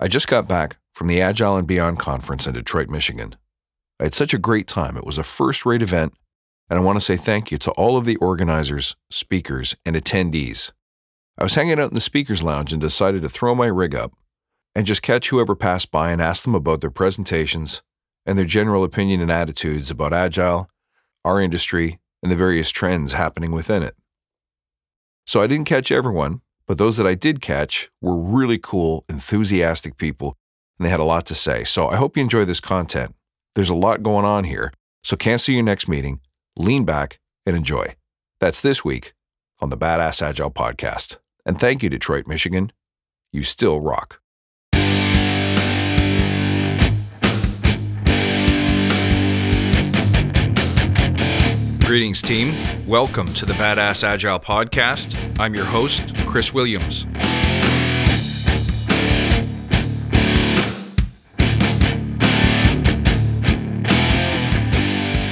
I just got back from the Agile and Beyond conference in Detroit, Michigan. I had such a great time. It was a first rate event, and I want to say thank you to all of the organizers, speakers, and attendees. I was hanging out in the speakers lounge and decided to throw my rig up and just catch whoever passed by and ask them about their presentations and their general opinion and attitudes about Agile, our industry, and the various trends happening within it. So I didn't catch everyone, but those that I did catch were really cool, enthusiastic people, and they had a lot to say. So I hope you enjoy this content. There's a lot going on here, so cancel your next meeting, lean back, and enjoy. That's this week on the Badass Agile Podcast. And thank you, Detroit, Michigan. You still rock. Greetings, team. Welcome to the Badass Agile Podcast. I'm your host, Chris Williams.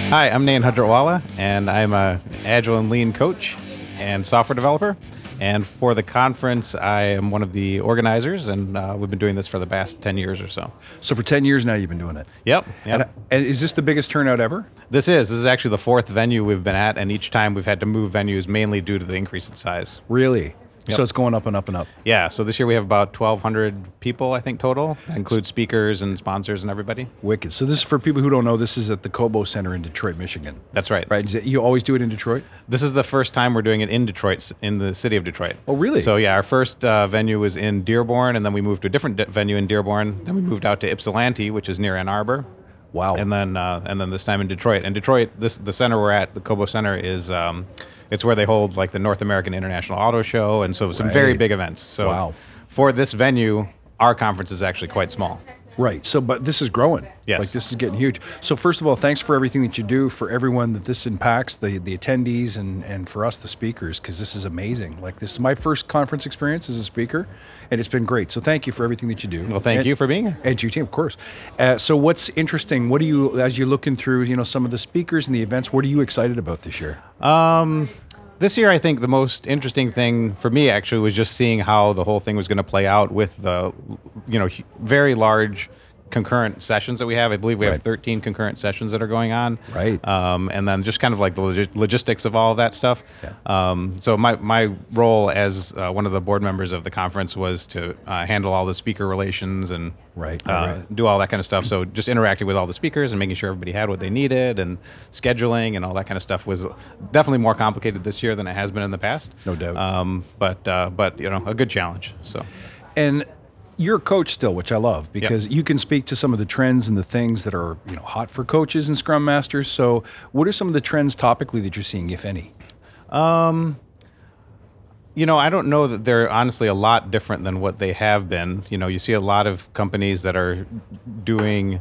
Hi, I'm Nayan Hajratwala, and I'm a Agile and Lean coach and software developer. And for the conference, I am one of the organizers, and uh, we've been doing this for the past 10 years or so. So for 10 years now, you've been doing it. Yep. And, yep. and is this the biggest turnout ever? This is. This is actually the fourth venue we've been at, and each time we've had to move venues mainly due to the increase in size. Really? Yep. So it's going up and up and up. Yeah. So this year we have about 1,200 people, I think, total. That includes speakers and sponsors and everybody. Wicked. So this is for people who don't know. This is at the Cobo Center in Detroit, Michigan. That's right. Right. It, you always do it in Detroit? This is the first time we're doing it in Detroit, in the city of Detroit. Oh, really? So yeah, our first uh, venue was in Dearborn, and then we moved to a different de- venue in Dearborn. Then we moved out to Ypsilanti, which is near Ann Arbor. Wow. And then uh, and then this time in Detroit. And Detroit, this the center we're at, the Cobo Center, is um, it's where they hold like the North American International Auto Show, and so some very big events. So Wow. for this venue, our conference is actually quite small. Right. So, but this is growing. Yes. Like this is getting huge. So, first of all, thanks for everything that you do for everyone that this impacts, the the attendees, and and for us, the speakers, because this is amazing. Like this is my first conference experience as a speaker, and it's been great. So, thank you for everything that you do. Well, thank And- you for being here. And to your team, of course. Uh, so, what's interesting? What do you, as you're looking through, you know, some of the speakers and the events, what are you excited about this year? This year, I think the most interesting thing for me actually was just seeing how the whole thing was going to play out with the, you know, very large concurrent sessions that we have. I believe we have Right. 13 concurrent sessions that are going on. Right. Um, and then just kind of like the logi- logistics of all of that stuff. Um, so my, my role as uh, one of the board members of the conference was to uh, handle all the speaker relations and Right, uh, right. do all that kind of stuff. So just interacting with all the speakers and making sure everybody had what they needed and scheduling and all that kind of stuff was definitely more complicated this year than it has been in the past. No doubt. Um, but uh, but you know a good challenge. So And you're a coach still, which I love because you can speak to some of the trends and the things that are you know hot for coaches and scrum masters. So, what are some of the trends topically that you're seeing, if any? Um, you know I don't know that they're honestly a lot different than what they have been. You know you see a lot of companies that are doing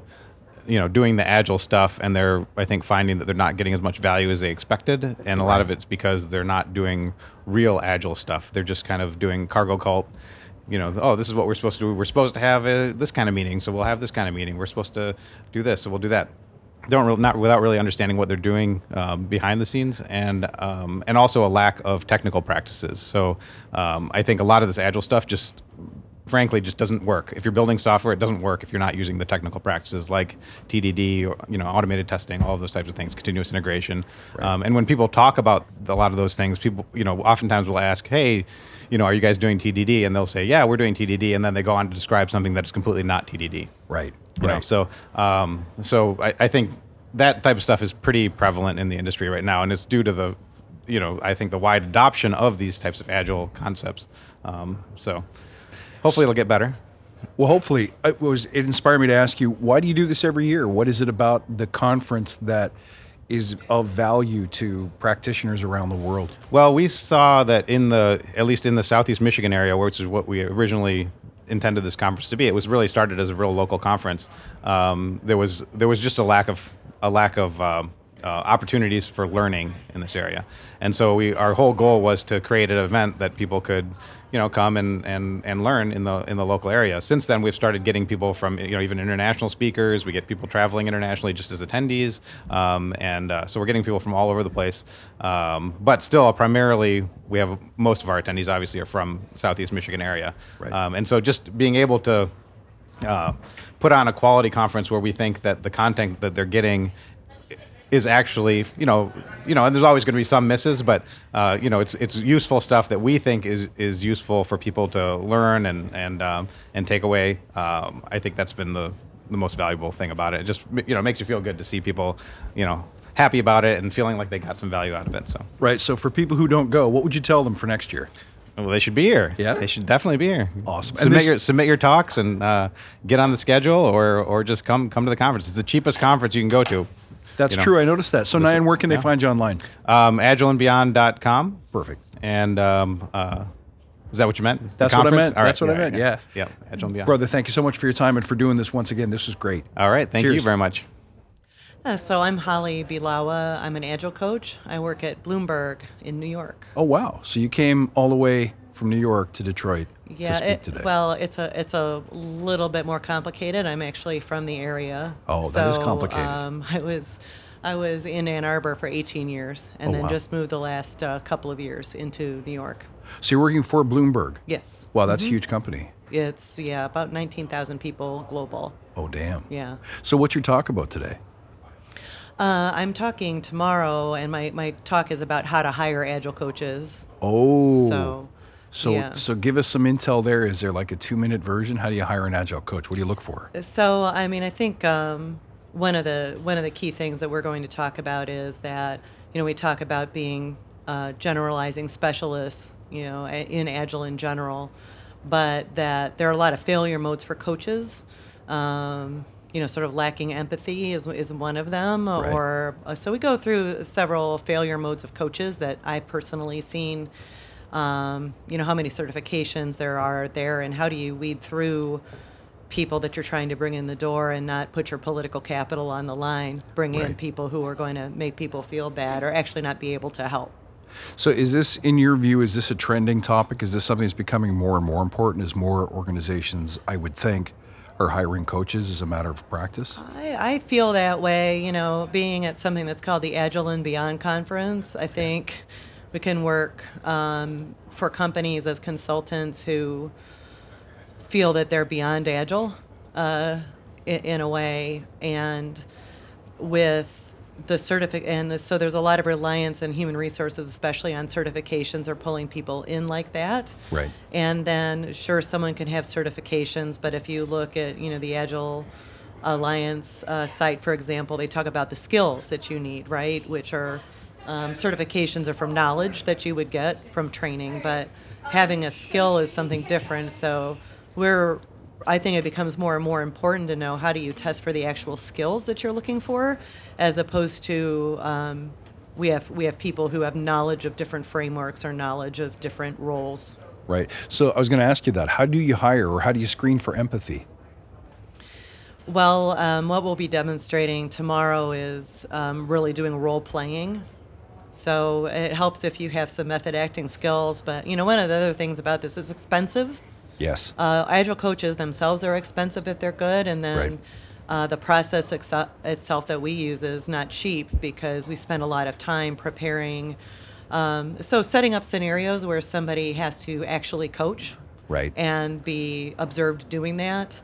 you know doing the agile stuff and they're i think finding that they're not getting as much value as they expected and a lot of it's because they're not doing real agile stuff they're just kind of doing cargo cult you know oh this is what we're supposed to do. We're supposed to have uh this kind of meeting so we'll have this kind of meeting. We're supposed to do this so we'll do that. Don't real not without really understanding what they're doing um, behind the scenes and um, and also a lack of technical practices. So um, i think a lot of this agile stuff just frankly just doesn't work. If you're building software, it doesn't work if you're not using the technical practices like TDD or you know automated testing, all of those types of things, continuous integration. Um, and when people talk about a lot of those things, people you know oftentimes will ask, "Hey, you know, are you guys doing TDD?" And they'll say, "Yeah, we're doing TDD," and then they go on to describe something that is completely not TDD. Right. You know, so um, so I, I think that type of stuff is pretty prevalent in the industry right now, and it's due to the, you know, I think the wide adoption of these types of agile concepts. Um, so hopefully it'll get better. Well, hopefully, it was. It inspired me to ask you, why do you do this every year? What is it about the conference that is of value to practitioners around the world? Well, we saw that in the at least in the southeast Michigan area, which is what we originally intended this conference to be. It was really started as a real local conference. Um, there was there was just a lack of a lack of um, uh, opportunities for learning in this area, and so we our whole goal was to create an event that people could you know come and, and, and learn in the in the local area. Since then, we've started getting people from you know even international speakers. We get people traveling internationally just as attendees, um, and uh, so we're getting people from all over the place. Um, but still, primarily, we have most of our attendees obviously are from Southeast Michigan area, Right. um, and so just being able to uh, put on a quality conference where we think that the content that they're getting is actually, you know, you know, and there's always going to be some misses, but uh, you know, it's it's useful stuff that we think is is useful for people to learn and and um, and take away. Um, I think that's been the the most valuable thing about it. It just you know makes you feel good to see people, you know, happy about it and feeling like they got some value out of it. So Right. So for people who don't go, what would you tell them for next year? well, they should be here. Yeah? they should definitely be here. Awesome. Submit this- your submit your talks and uh, get on the schedule, or or just come come to the conference. It's the cheapest conference you can go to. That's you know. true. I noticed that. So, This- Nayan, where can they yeah. find you online? Um, agileandbeyond.com. Perfect. And um, uh, is that what you meant? That's what I meant. All right, That's what I meant, yeah. Yeah. Agile and Beyond. Brother, thank you so much for your time and for doing this once again. This was great. All right. Thank you very much. Uh, so I'm Holly Bielawa. I'm an agile coach. I work at Bloomberg in New York. Oh, wow. So you came all the way from New York to Detroit Yeah, to speak it- today. well, it's a it's a little bit more complicated. I'm actually from the area. Oh, that is complicated. Um, I was I was in Ann Arbor for 18 years, and Oh, then wow. just moved the last uh, couple of years into New York. so you're working for Bloomberg. Yes, Wow, that's a huge company. it's yeah about 19,000 people global. Oh, damn. Yeah. So what's your talk about today? Uh, I'm talking tomorrow, and my, my talk is about how to hire agile coaches. Oh. So, So, yeah. so give us some intel there. Is there like a two minute version? How do you hire an agile coach? What do you look for? So, I mean, I think um, one of the one of the key things that we're going to talk about is that you know we talk about being uh, generalizing specialists, you know, in agile in general, but that there are a lot of failure modes for coaches. Um, you know, sort of lacking empathy is, is one of them, Right. or uh, so we go through several failure modes of coaches that I personally seen. Um, you know how many certifications there are there, and how do you weed through people that you're trying to bring in the door and not put your political capital on the line. Bring in people who are going to make people feel bad or actually not be able to help. So, is this, in your view, is this a trending topic? Is this something that's becoming more and more important as more organizations, I would think, are hiring coaches as a matter of practice? I, I feel that way, you know, being at something that's called the Agile and Beyond Conference. I think we can work um, for companies as consultants who feel that they're beyond Agile uh, in, in a way. And with the certificate, and so there's a lot of reliance in human resources, especially on certifications or pulling people in like that. Right. And then, sure, someone can have certifications, but if you look at, you know, the Agile Alliance uh, site, for example, they talk about the skills that you need, right? Which are um, certifications are from knowledge that you would get from training, but having a skill is something different. So we're, I think it becomes more and more important to know how do you test for the actual skills that you're looking for, as opposed to um, we have we have people who have knowledge of different frameworks or knowledge of different roles. Right. So, I was going to ask you that. How do you hire or how do you screen for empathy? Well, um, what we'll be demonstrating tomorrow is um, really doing role playing. So it helps if you have some method acting skills. But you know, one of the other things about this is expensive. Yes. Uh, agile coaches themselves are expensive if they're good, and then Right. uh, the process ex- itself that we use is not cheap because we spend a lot of time preparing. Um, so setting up scenarios where somebody has to actually coach, Right. and be observed doing that.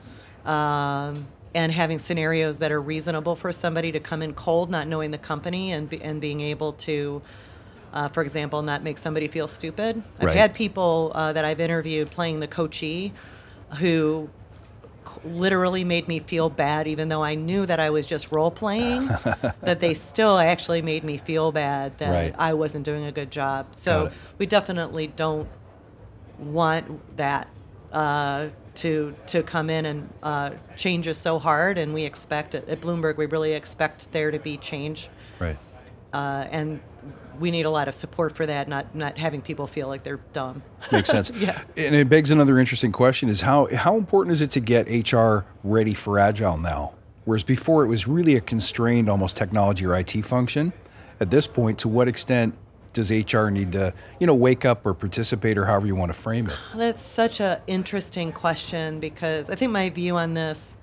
Um, and having scenarios that are reasonable for somebody to come in cold, not knowing the company, and be, and being able to, uh, for example, not make somebody feel stupid. I've Right. had people uh, that I've interviewed playing the coachee, who literally made me feel bad, even though I knew that I was just role playing. that they still actually made me feel bad that Right. I wasn't doing a good job. So we definitely don't want that uh, to to come in and uh, change is so hard, and we expect at, at Bloomberg we really expect there to be change, Right. uh, and we need a lot of support for that. Not not having people feel like they're dumb. Makes sense. Yeah. And it begs another interesting question is how how important is it to get HR ready for agile now? Whereas before it was really a constrained almost technology or IT function. At this point, to what extent does HR need to, you know, wake up or participate or however you want to frame it? That's such an interesting question because I think my view on this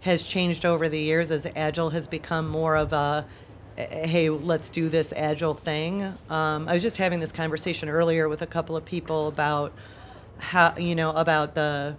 has changed over the years as agile has become more of a hey let's do this agile thing um, i was just having this conversation earlier with a couple of people about how you know about the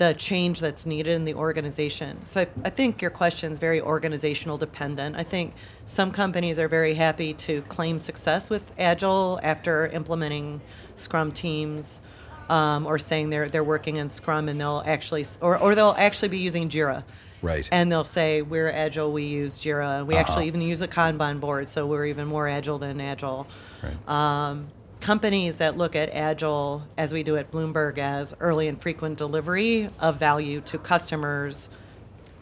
the change that's needed in the organization. So I, I think your question is very organizational dependent. I think some companies are very happy to claim success with Agile after implementing Scrum teams. Um, or saying they're they're working in Scrum and they'll actually or, or they'll actually be using Jira. Right. And they'll say we're agile, we use Jira. We actually even use a Kanban board, so we're even more agile than agile. Right. Um, companies that look at agile, as we do at Bloomberg, as early and frequent delivery of value to customers,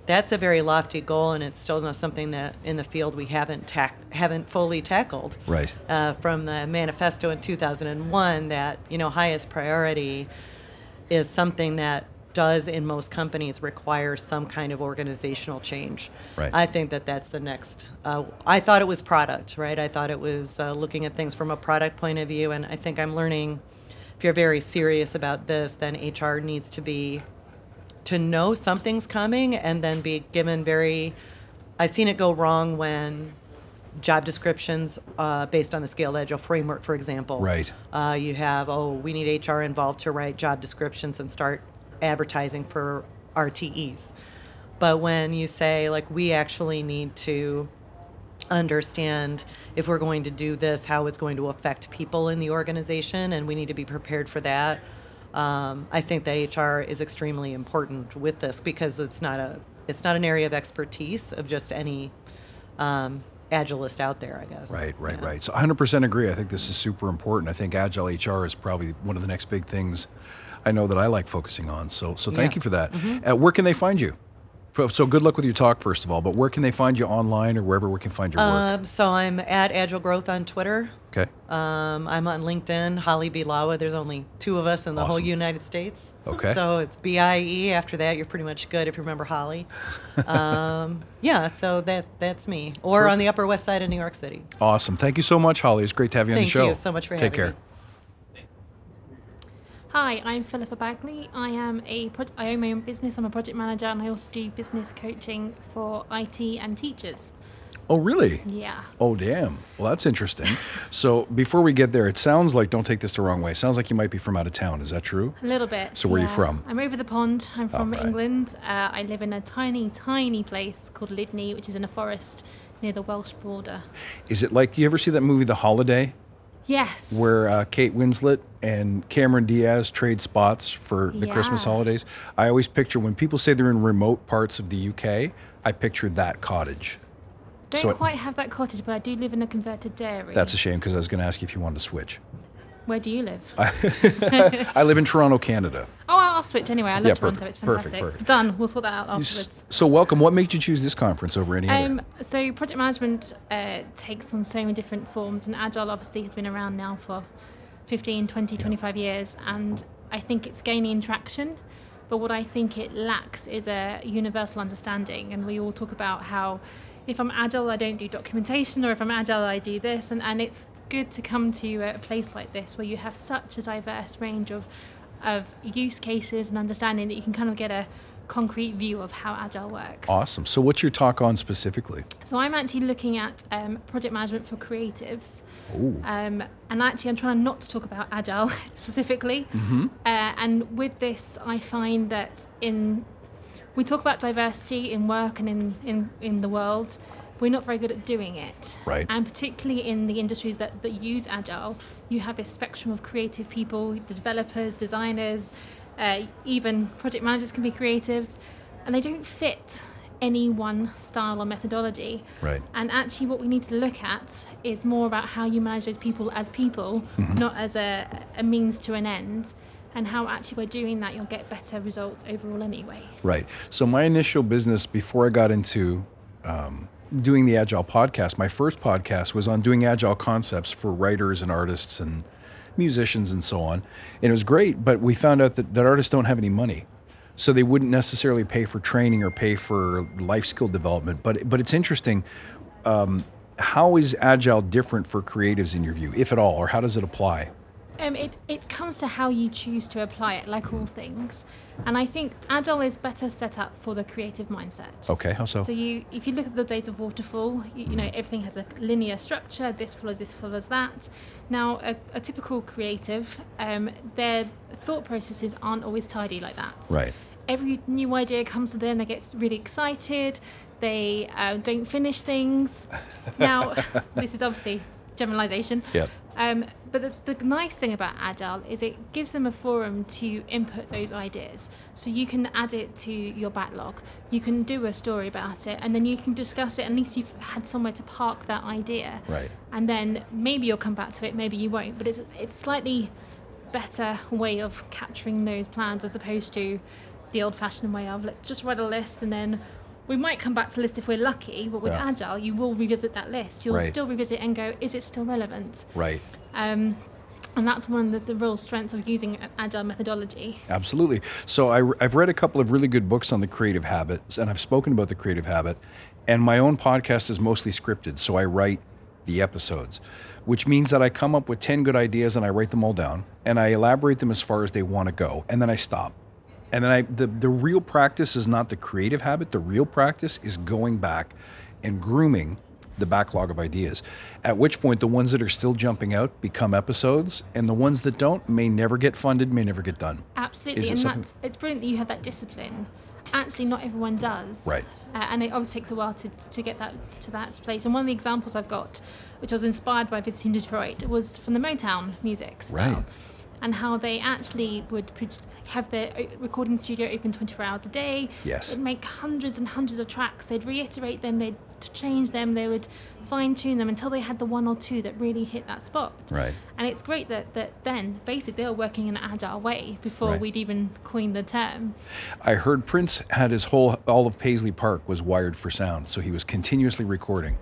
that's a very lofty goal, and it's still not something that in the field we haven't tack haven't fully tackled. Right. Uh, from the manifesto in 2001, that you know highest priority is something that does in most companies require some kind of organizational change. Right. I think that that's the next. Uh, I thought it was product, right? I thought it was uh, looking at things from a product point of view, and I think I'm learning. If you're very serious about this, then HR needs to be to know something's coming and then be given very. I've seen it go wrong when job descriptions uh, based on the scaled agile framework, for example. Right. Uh, you have, oh, we need HR involved to write job descriptions and start advertising for RTEs. But when you say, like, we actually need to understand if we're going to do this, how it's going to affect people in the organization, and we need to be prepared for that. Um, I think that HR is extremely important with this because it's not a it's not an area of expertise of just any um, agilist out there, I guess. Right, right, Yeah. right. So 100% agree. I think this is super important. I think agile HR is probably one of the next big things I know that I like focusing on. So, so thank Yeah. you for that. Uh, where can they find you? So good luck with your talk, first of all. But where can they find you online or wherever we can find your work? Um, so I'm at Agile Growth on Twitter. Okay. Um, I'm on LinkedIn, Holly Bielawa. There's only two of us in the whole United States. Okay. So it's B I E. After that, you're pretty much good if you remember Holly. um, yeah, so that that's me. Or on the Upper West Side of New York City. Awesome. Thank you so much, Holly. It's great to have you on the show. Thank you so much for Take having care. me. Hi, I'm Philippa Bagley. I am a pro- I own my own business. I'm a project manager, and I also do business coaching for IT and teachers. Oh, really? Yeah. Oh, damn. Well, that's interesting. so before we get there, it sounds like, don't take this the wrong way, it sounds like you might be from out of town. Is that true? A little bit. So where are you from? I'm over the pond. I'm from Alright. England. Uh, I live in a tiny, tiny place called Lydney, which is in a forest near the Welsh border. Is it like, you ever see that movie, The Holiday? Yes. where uh, Kate Winslet and Cameron Diaz trade spots for the Christmas holidays. I always picture when people say they're in remote parts of the UK, I picture that cottage. Don't so it- quite have that cottage, but I do live in a converted dairy. That's a shame because I was going to ask you if you wanted to switch. Where do you live? I live in Toronto, Canada. oh, I'll switch anyway. I love Yeah, Toronto. perfect, It's fantastic. perfect. Done. We'll sort that out afterwards. So, welcome. What made you choose this conference over any other? Um, so project management uh, takes on so many different forms and agile obviously has been around now for 15 20 25 years and i think it's gaining traction but what i think it lacks is a universal understanding and we all talk about how if i'm agile i don't do documentation or if i'm agile i do this and, and it's good to come to a place like this where you have such a diverse range of of use cases and understanding that you can kind of get a concrete view of how agile works awesome. So, what's your talk on specifically? so I'm actually looking at um, project management for creatives. Um, and actually, I'm trying not to talk about agile specifically. Mm-hmm. Uh, and with this, I find that in we talk about diversity in work and in, in, in the world. We're not very good at doing it. Right. And particularly in the industries that, that use agile, you have this spectrum of creative people, the developers, designers, uh, even project managers can be creatives, and they don't fit any one style or methodology. Right. And actually, what we need to look at is more about how you manage those people as people, not as a, a means to an end. And how actually by doing that, you'll get better results overall anyway. Right. So my initial business before I got into um, doing the Agile podcast, my first podcast was on doing Agile concepts for writers and artists and musicians and so on. And it was great, but we found out that, that artists don't have any money. So they wouldn't necessarily pay for training or pay for life skill development. But but it's interesting. Um, how is Agile different for creatives in your view, if at all, or how does it apply? Um, it, it comes to how you choose to apply it, like all things. And I think Agile is better set up for the creative mindset. Okay, how so? So you, if you look at the days of waterfall, you, you know everything has a linear structure. This follows this follows that. Now, a, a typical creative, um, their thought processes aren't always tidy like that. Right. every new idea comes to them, they get really excited, they uh, don't finish things. now, this is obviously generalization. Yep. Um, but the, the nice thing about Agile is it gives them a forum to input those ideas. So you can add it to your backlog. You can do a story about it, and then you can discuss it. At least you've had somewhere to park that idea. Right. And then maybe you'll come back to it, maybe you won't. But it's it's slightly better way of capturing those plans as opposed to the old-fashioned way of let's just write a list and then we might come back to the list if we're lucky, but with Yeah. Agile, you will revisit that list. You'll Right. still revisit and go, is it still relevant? Right. Um, and that's one of the, the real strengths of using agile methodology. Absolutely. So I, have read a couple of really good books on the creative habits, and I've spoken about the creative habit. And my own podcast is mostly scripted, so I write the episodes, which means that I come up with 10 good ideas and I write them all down and I elaborate them as far as they want to go, and then I stop. And then I the, the real practice is not the creative habit, the real practice is going back and grooming the backlog of ideas. At which point the ones that are still jumping out become episodes and the ones that don't may never get funded, may never get done. Absolutely, Is and something- that's it's brilliant that you have that discipline. Actually, not everyone does. Right. Uh, and it obviously takes a while to, to get that to that place. And one of the examples I've got, which I was inspired by visiting Detroit, was from the Motown music. style, Right. And how they actually would have their o- recording studio open 24 hours a day. Yes. They'd make hundreds and hundreds of tracks. They'd reiterate them. They'd change them. They would fine tune them until they had the one or two that really hit that spot. Right. And it's great that, that then basically they were working in an agile way before Right. we'd even coined the term. I heard Prince had his whole all of Paisley Park was wired for sound, so he was continuously recording.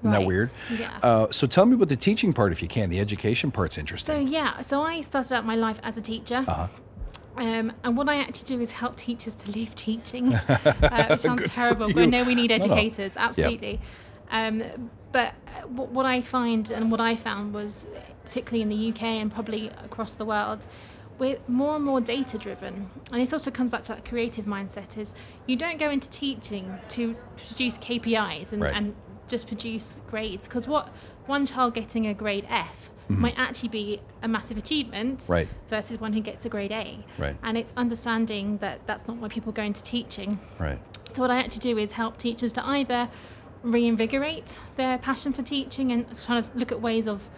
Isn't that weird? yeah. Uh, so tell me about the teaching part, if you can. The education part's interesting. So yeah, so I started out my life as a teacher. Uh-huh. Um, and what I actually do is help teachers to leave teaching. uh, it sounds terrible, but. I know we need No, no. educators, absolutely. Um, but uh, what, what I find and what I found was, particularly in the UK and probably across the world, we're more and more data driven. And this also comes back to that creative mindset is you don't go into teaching to produce KPIs and, Right. and just produce grades because what one child getting a grade F might actually be a massive achievement Mm-hmm. Right. versus one who gets a grade A. Right. And it's understanding that that's not why people go into teaching. Right. So what I actually do is help teachers to either reinvigorate their passion for teaching and kind of look at ways of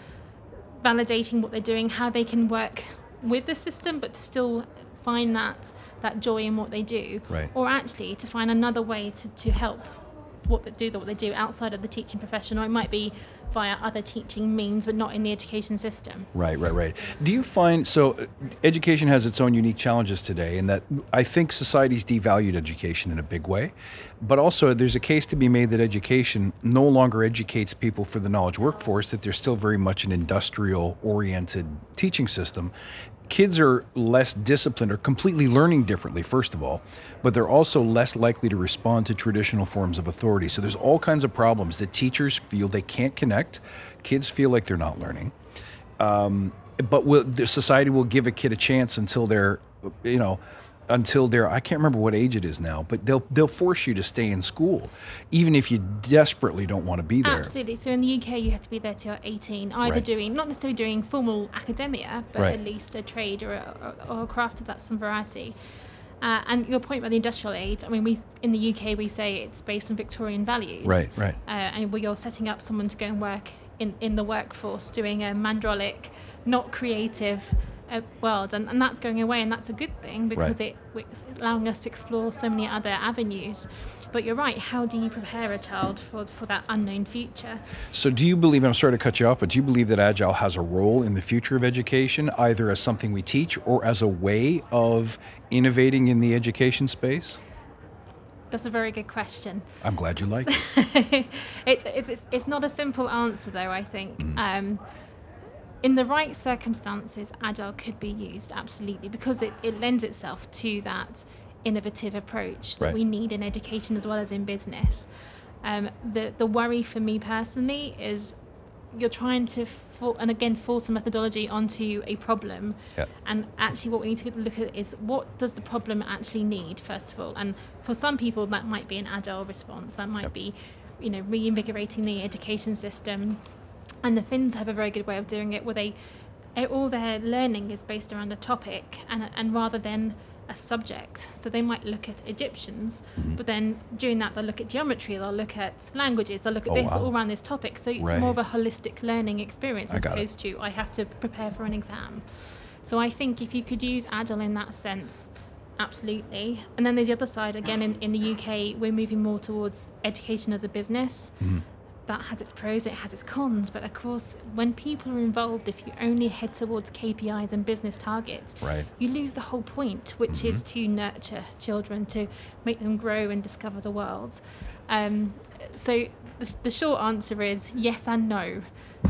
validating what they're doing, how they can work with the system but still find that that joy in what they do. Right. Or actually to find another way to, to help what they do what they do outside of the teaching profession or it might be via other teaching means but not in the education system. Right, right, right. Do you find so education has its own unique challenges today, and that I think society's devalued education in a big way, but also there's a case to be made that education no longer educates people for the knowledge workforce, that there's still very much an industrial oriented teaching system. Kids are less disciplined or completely learning differently, first of all, but they're also less likely to respond to traditional forms of authority. So there's all kinds of problems that teachers feel they can't connect, kids feel like they're not learning um, but will, the society will give a kid a chance until they're, you know, until they're I can't remember what age it is now, but they'll they'll force you to stay in school, even if you desperately don't want to be there. Absolutely. So in the UK, you have to be there till you're 18, either Right. doing not necessarily doing formal academia, but Right. at least a trade or a, or a craft of that some variety. Uh, and your point about the industrial age, I mean, we in the UK we say it's based on Victorian values, Right, right. Uh, and where you're setting up someone to go and work in, in the workforce, doing a mandrolic, not creative world, and, and that's going away, and that's a good thing because Right. it it's allowing us to explore so many other avenues. But you're right. How do you prepare a child for for that unknown future? So, do you believe? And I'm sorry to cut you off, but do you believe that agile has a role in the future of education, either as something we teach or as a way of innovating in the education space? That's a very good question. I'm glad you like it. it's, it's, it's, it's not a simple answer, though, I think. Um, in the right circumstances, Agile could be used, absolutely, because it, it lends itself to that innovative approach that Right. we need in education as well as in business. Um, the, the worry for me personally is you're trying to, for, and again, force a methodology onto a problem. Yeah. And actually, what we need to look at is what does the problem actually need, first of all. And for some people, that might be an agile response. That might Yep. be, you know, reinvigorating the education system. And the Finns have a very good way of doing it, where they eh, all their learning is based around a topic, and and rather than a subject. So they might look at Egyptians, but then during that they'll look at geometry, they'll look at languages, they'll look at Oh, this wow. all around this topic. So it's Right. more of a holistic learning experience as got it. opposed to I have to prepare for an exam. So I think if you could use Agile in that sense, absolutely. And then there's the other side. Again, in, in the UK, we're moving more towards education as a business. Mm-hmm. That has its pros, it has its cons. But of course, when people are involved, if you only head towards KPIs and business targets, Right. you lose the whole point, which is to nurture children, to make them grow and discover the world. Um, so the, the short answer is yes and no.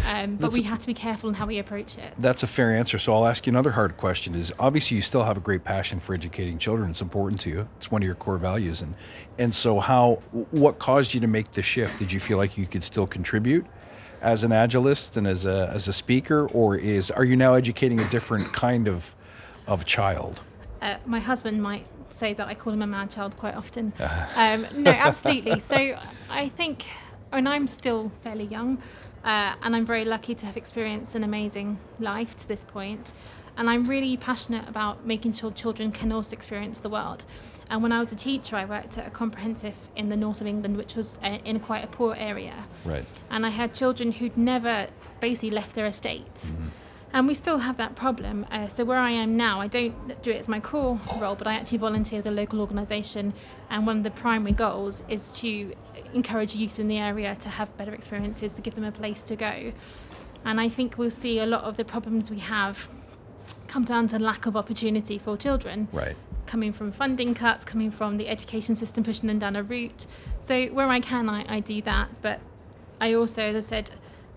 Um, but That's we have to be careful in how we approach it. That's a fair answer. So I'll ask you another hard question is obviously you still have a great passion for educating children. It's important to you. It's one of your core values. And and so how what caused you to make the shift? Did you feel like you could still contribute as an agilist and as a as a speaker or is are you now educating a different kind of of child? uh, my husband might say that I call him a mad child quite often. Um, no, absolutely. So I think, and I'm still fairly young, uh, and I'm very lucky to have experienced an amazing life to this point. And I'm really passionate about making sure children can also experience the world. And when I was a teacher, I worked at a comprehensive in the north of England, which was uh, in quite a poor area. Right. And I had children who'd never basically left their estates. And we still have that problem. Uh, so where I am now, I don't do it as my core role, but I actually volunteer with a local organisation. And one of the primary goals is to encourage youth in the area to have better experiences, to give them a place to go. And I think we'll see a lot of the problems we have come down to lack of opportunity for children Right. coming from funding cuts, coming from the education system pushing them down a route. So where I can, I, I do that. But I also, as I said,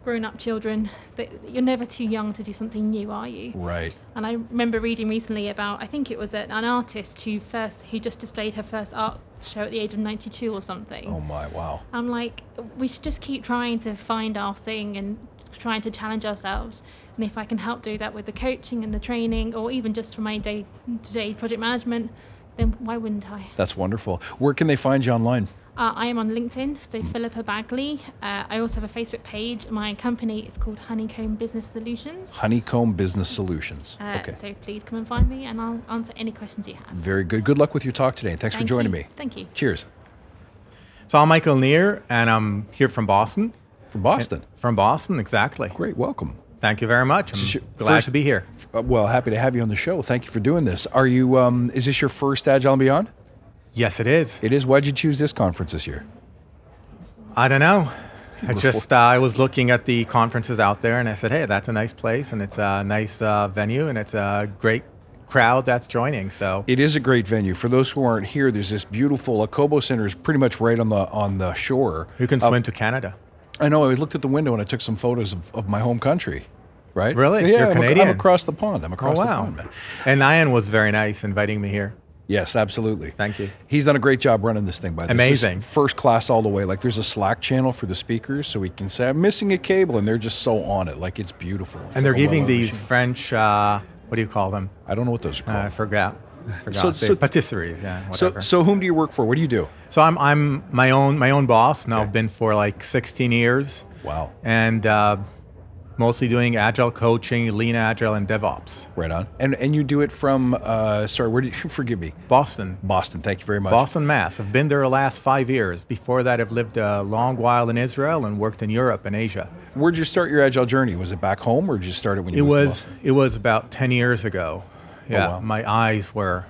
grown-up children, that you're never too young to do something new, are you? Right. And I remember reading recently about, I think it was an an artist who first, who just displayed her first art show at the age of 92 or something. Oh my wow. I'm like, we should just keep trying to find our thing and trying to challenge ourselves. And if I can help do that with the coaching and the training, or even just for my day to day project management, then why wouldn't I? That's wonderful. Where can they find you online? Uh, I am on LinkedIn, so Philippa Bagley. Uh, I also have a Facebook page. My company is called Honeycomb Business Solutions. Honeycomb Business Solutions. Uh, okay. So please come and find me, and I'll answer any questions you have. Very good. Good luck with your talk today. Thanks for joining you. me. Thank you. Cheers. So I'm Michael Nir, and I'm here from Boston. From Boston. From Boston, exactly. Great. Welcome. Thank you very much. I'm is glad first- to be here. Uh, well, happy to have you on the show. Thank you for doing this. Are you? Um, is this your first Agile and Beyond? Yes, it is. It is. Why'd you choose this conference this year? I don't know. I just uh, I was looking at the conferences out there, and I said, "Hey, that's a nice place, and it's a nice uh, venue, and it's a great crowd that's joining." So It is a great venue. For those who aren't here, there's this beautiful Akobo Center is pretty much right on the on the shore. you can Uh, swim to Canada. I know. I looked at the window and I took some photos of, of my home country. Right? Really? Yeah. You're I'm, Canadian? I'm across the pond. I'm Oh across the pond, man. And Ian was very nice inviting me here. Yes, absolutely. Thank you. He's done a great job running this thing. By the way. Amazing. first class all the way. Like there's a Slack channel for the speakers, so we can say I'm missing a cable, and they're just so on it. Like it's beautiful. It's And they're giving these machine. French. Uh, what do you call them? I don't know what those are Uh, I called. forgot. I forgot. So- so- patisseries. Yeah. so, Whatever. so whom do you work for? What do you do? So I'm I'm my own my own boss now. I've been for like 16 years, Wow. and uh, mostly doing agile coaching, lean agile, and DevOps. Right on. And and you do it from uh, sorry, where did you forgive me? Boston, Boston. Thank you very much. Boston, Mass. I've been there the last five years. Before that, I've lived a long while in Israel and worked in Europe and Asia. Where'd you start your agile journey? Was it back home, or did you start it when you It was it was about 10 years ago. Yeah, wow. my eyes were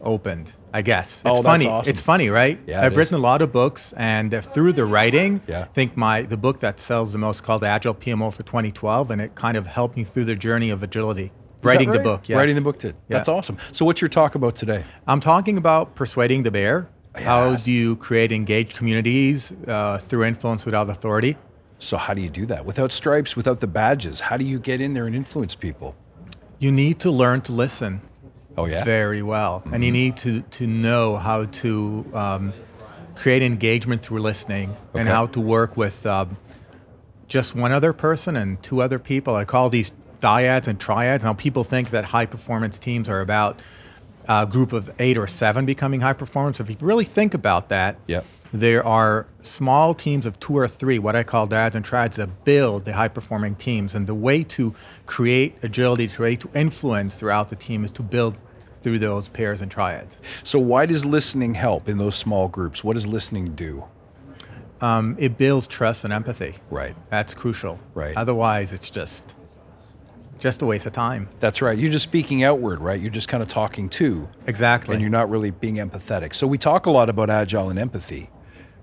opened. I guess Oh, it's that's funny. awesome. It's funny, right? Yeah, I've is. written a lot of books, and uh, through the writing, Yeah. I think my the book that sells the most called Agile PMO for 2012, and it kind of helped me through the journey of agility. Is Writing the book, yes. Writing the book did. Yeah. That's awesome. So what's your talk about today? I'm talking about persuading the bear. How do you create engaged communities uh, through influence without authority? So how do you do that without stripes, without the badges? How do you get in there and influence people? You need to learn to listen. Oh yeah. very well, and you need to to know how to um, create engagement through listening and how to work with um, just one other person and two other people. I call these dyads and triads. Now people think that high performance teams are about a group of eight or seven becoming high performance. If you really think about that, Yep. There are small teams of two or three, what I call dyads and triads, that build the high performing teams. And the way to create agility, to, to influence throughout the team is to build through those pairs and triads. So why does listening help in those small groups? What does listening do? Um, it builds trust and empathy. Right. That's crucial. Right. Otherwise, it's just just a waste of time. That's right. You're just speaking outward, right? You're just kind of talking to, Exactly. and you're not really being empathetic. So we talk a lot about agile and empathy,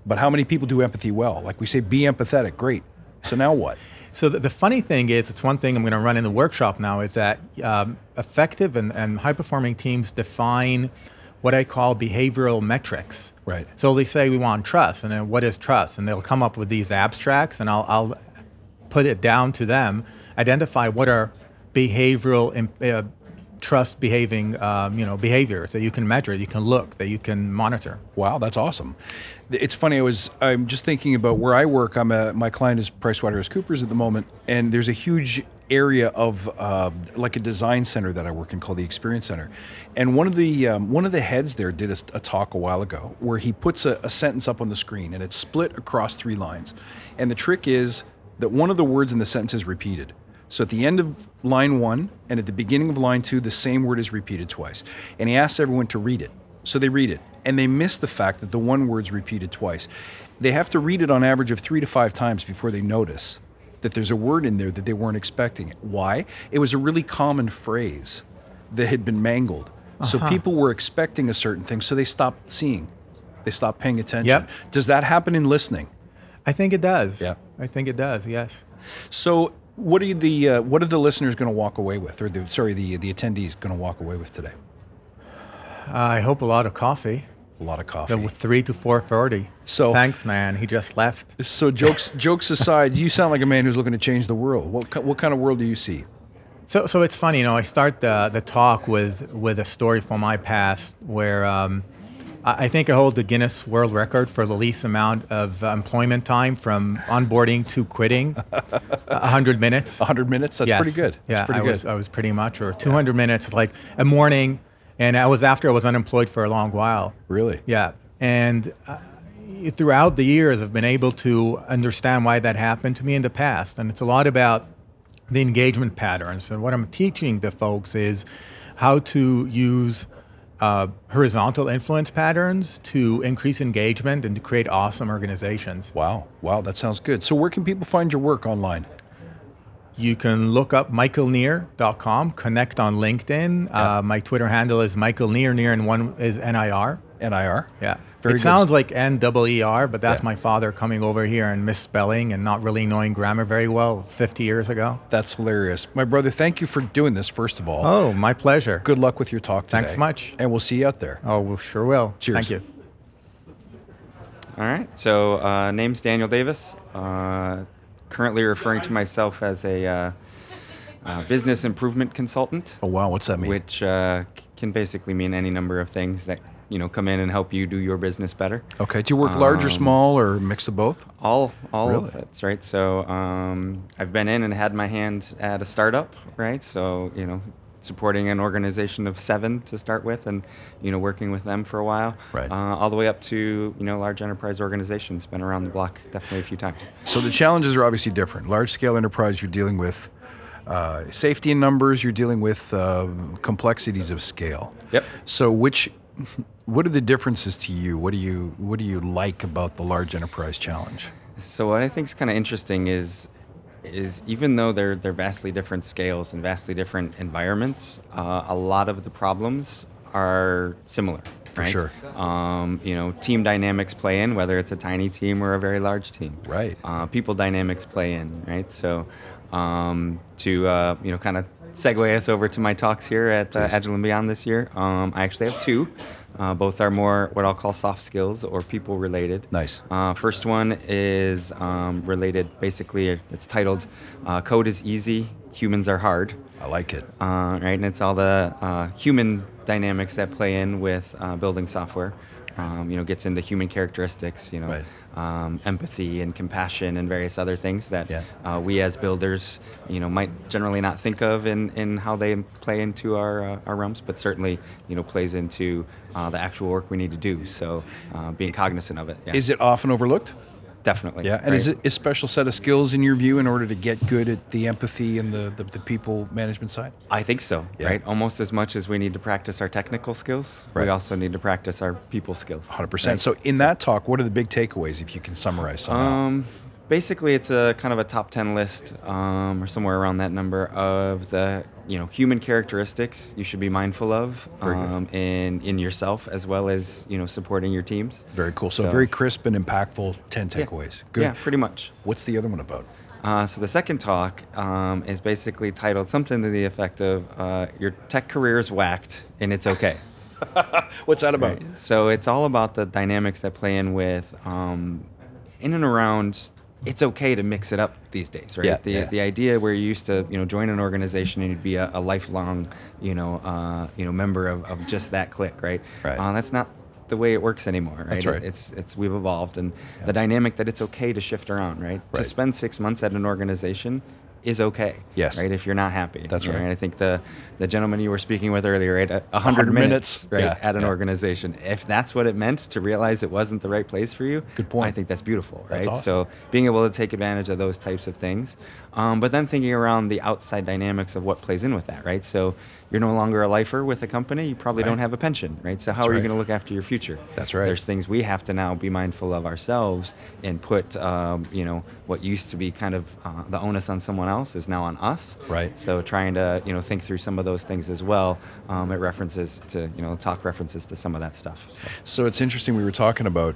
but how many people do empathy well? Like we say, be empathetic. Great. So now what? So the, the funny thing is, it's one thing I'm going to run in the workshop now is that um, effective and, and high performing teams define what I call behavioral metrics. Right. So they say we want trust, and then what is trust? And they'll come up with these abstracts, and I'll, I'll put it down to them, identify what are behavioral uh, trust behaving, um, you know, behaviors that you can measure, you can look, that you can monitor. Wow, that's awesome. It's funny. I was I'm just thinking about where I work. I'm a my client is PricewaterhouseCoopers at the moment, and there's a huge area of uh, like a design center that I work in called the Experience Center, and one of the um, one of the heads there did a, a talk a while ago where he puts a, a sentence up on the screen and it's split across three lines, and the trick is that one of the words in the sentence is repeated. So at the end of line one and at the beginning of line two, the same word is repeated twice. And he asks everyone to read it. So they read it. And they miss the fact that the one word's repeated twice. They have to read it on average of three to five times before they notice that there's a word in there that they weren't expecting. Why? It was a really common phrase that had been mangled. So uh-huh. people were expecting a certain thing, so they stopped seeing. They stopped paying attention. Yep. Does that happen in listening? I think it does. Yeah. I think it does, yes. So, what are the uh, what are the listeners going to walk away with, or the sorry, the the attendees going to walk away with today? I hope a lot of coffee. A lot of coffee. The three to four thirty. So- thanks, man. He just left. so, jokes jokes aside, you sound like a man who's looking to change the world. What what kind of world do you see? So, so it's funny, you know. I start the the talk with with a story from my past where um, I think I hold the Guinness World Record for the least amount of employment time from onboarding to quitting. 100 minutes. 100 minutes. That's Yes. pretty good. That's yeah, pretty I good. was I was pretty much or 200 minutes like a morning, and I was after I was unemployed for a long while. really? Yeah, and uh, throughout the years, I've been able to understand why that happened to me in the past, and it's a lot about the engagement patterns. And what I'm teaching the folks is how to use uh, horizontal influence patterns to increase engagement and to create awesome organizations. Wow. Wow. That sounds good. So, where can people find your work online? You can look up michaelnir.com, connect on LinkedIn. Uh, my Twitter handle is Michael Nir, and one is NIR. NIR. Yeah. Very it good. sounds like N double E R, but that's Yeah. my father coming over here and misspelling and not really knowing grammar very well 50 years ago. That's hilarious. My brother, thank you for doing this. First of all, Oh, my pleasure. good luck with your talk today. Thanks much. And we'll see you out there. Oh, well, sure will. Cheers. Thank you. All right. So, uh, name's Daniel Davis. Uh, currently referring to myself as a uh, uh, business improvement consultant, Oh wow, what's that mean? which uh, c- can basically mean any number of things that you know come in and help you do your business better. Okay. Do you work large or Um, small or mix of both? All, all Really? of it, right. So um, I've been in and had my hand at a startup, right? So you know, supporting an organization of seven to start with, and you know, working with them for a while, Right. Uh, all the way up to you know, large enterprise organizations. Been around the block definitely a few times. So the challenges are obviously different. Large scale enterprise, you're dealing with uh, safety in numbers. You're dealing with uh, complexities of scale. Yep. So which, what are the differences to you? What do you what do you like about the large enterprise challenge? So what I think is kind of interesting is is even though they're they're vastly different scales and vastly different environments, uh, a lot of the problems are similar. For sure. Um, you know, team dynamics play in, whether it's a tiny team or a very large team. Right. Uh, people dynamics play in, right? So um, to uh, you know, kind of segue us over to my talks here at uh, Agile and Beyond this year, um, I actually have two. Uh, both are more what I'll call soft skills or people related. Nice. Uh, first one is um, related, basically, it's titled uh, Code is Easy, Humans Are Hard. I like it. Uh, right, and it's all the uh, human dynamics that play in with uh, building software. Um, you know, gets into human characteristics, you know, Right. Um, empathy and compassion and various other things that Yeah. uh, we as builders, you know, might generally not think of in, in how they play into our, uh, our realms, but certainly, you know, plays into uh, the actual work we need to do. So, uh, being cognizant of it. Yeah. Is it often overlooked? Definitely. Yeah, and is it a special set of skills in your view in order to get good at the empathy and the, the, the people management side? I think so, Yeah. right? Almost as much as we need to practice our technical skills, Right. we also need to practice our people skills. 100%. right? So in that talk, what are the big takeaways if you can summarize somehow? Um, basically, it's a kind of a top ten list, um, or somewhere around that number of the you know human characteristics you should be mindful of um, in in yourself as well as you know supporting your teams. very cool. So, very crisp and impactful 10 Yeah. takeaways. Good. Yeah, pretty much. What's the other one about? Uh, so the second talk um, is basically titled something to the effect of uh, "Your tech career is whacked and it's okay." What's that about? So it's all about the dynamics that play in with, um, in and around. It's okay to mix it up these days, right? Yeah, the yeah. the idea where you used to, you know, join an organization and you'd be a, a lifelong, you know, uh, you know, member of, of just that clique, right? Right. Uh, that's not the way it works anymore, right? That's right. It's it's we've evolved, and the dynamic that it's okay to shift around, right? right? To spend six months at an organization is okay. Yes. Right. If you're not happy. That's right. and I think the the gentleman you were speaking with earlier, right? A, a 100 hundred minutes, minutes, right, yeah, at an yeah. organization. If that's what it meant to realize it wasn't the right place for you, Good point. I think that's beautiful, right? That's awesome. So being able to take advantage of those types of things, um, but then thinking around the outside dynamics of what plays in with that, right? So you're no longer a lifer with a company. You probably Right. don't have a pension, right? So how That's are you right. going to look after your future? That's right. There's things we have to now be mindful of ourselves and put, um, you know, what used to be kind of uh, the onus on someone else is now on us. Right. So trying to, you know, think through some of those things as well. Um, it references to, you know, talk references to some of that stuff. So. So it's interesting. We were talking about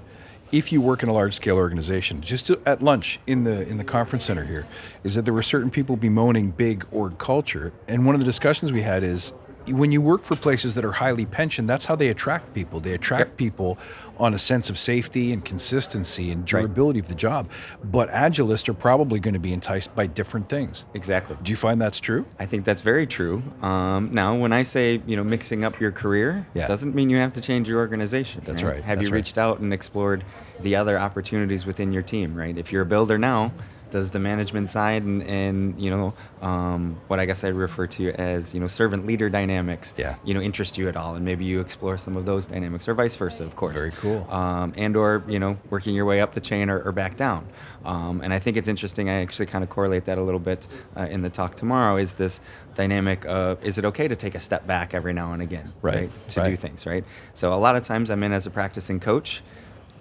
if you work in a large scale organization, just to, at lunch in the in the conference center here, is that there were certain people bemoaning big org culture, and one of the discussions we had is when you work for places that are highly pensioned, that's how they attract people. They attract Yep. people on a sense of safety and consistency and durability of the job. But agilists are probably going to be enticed by different things. Exactly. Do you find that's true? I think that's very true. Um, now, when I say you know mixing up your career, Yeah. doesn't mean you have to change your organization. That's right, Have that's you right. reached out and explored the other opportunities within your team? Right. If you're a builder now, does the management side and, and you know um, what I guess I refer to as you know servant leader dynamics, Yeah. you know interest you at all, and maybe you explore some of those dynamics, or vice versa, of course. Very cool. Um, and or you know working your way up the chain or, or back down. Um, and I think it's interesting. I actually kind of correlate that a little bit uh, in the talk tomorrow. Is this dynamic of is it okay to take a step back every now and again, Right, to do things, right? So a lot of times I'm in as a practicing coach.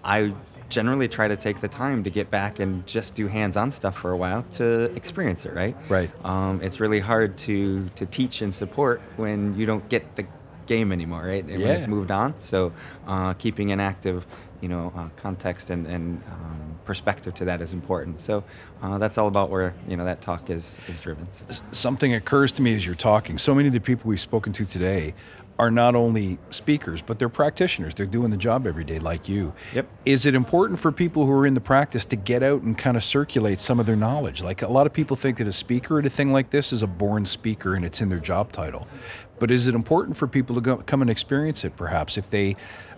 I generally try to take the time to get back and just do hands-on stuff for a while to experience it, right? Right. Um, it's really hard to to teach and support when you don't get the game anymore, right? And Yeah. when it's moved on. So uh, keeping an active, you know, uh, context and, and um, perspective to that is important. So uh, that's all about where you know that talk is is driven. So. something occurs to me as you're talking. So many of the people we've spoken to today are not only speakers, but they're practitioners. They're doing the job every day, like you. Yep. Is it important for people who are in the practice to get out and kind of circulate some of their knowledge? Like a lot of people think that a speaker at a thing like this is a born speaker and it's in their job title. But is it important for people to go, come and experience it, perhaps, if they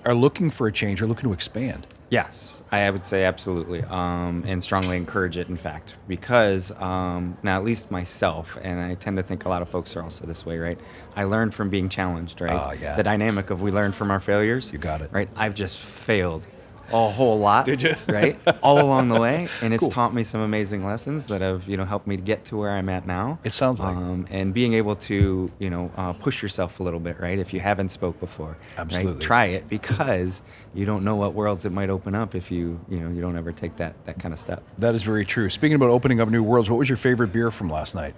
are looking for a change or looking to expand? Yes, I would say absolutely, um, and strongly encourage it. In fact, because um, now at least myself, and I tend to think a lot of folks are also this way, right? I learned from being challenged, right? Ah, yeah. The dynamic of we learn from our failures. You got it. right? I've just failed a whole lot. Did you? Right, all along the way, and it's Cool. taught me some amazing lessons that have you know helped me get to where I'm at now. It sounds like. um, and being able to you know uh, push yourself a little bit, right? If you haven't spoke before, right? Absolutely. Try it because you don't know what worlds it might open up if you you know you don't ever take that that kind of step. That is very true. Speaking about opening up new worlds, what was your favorite beer from last night?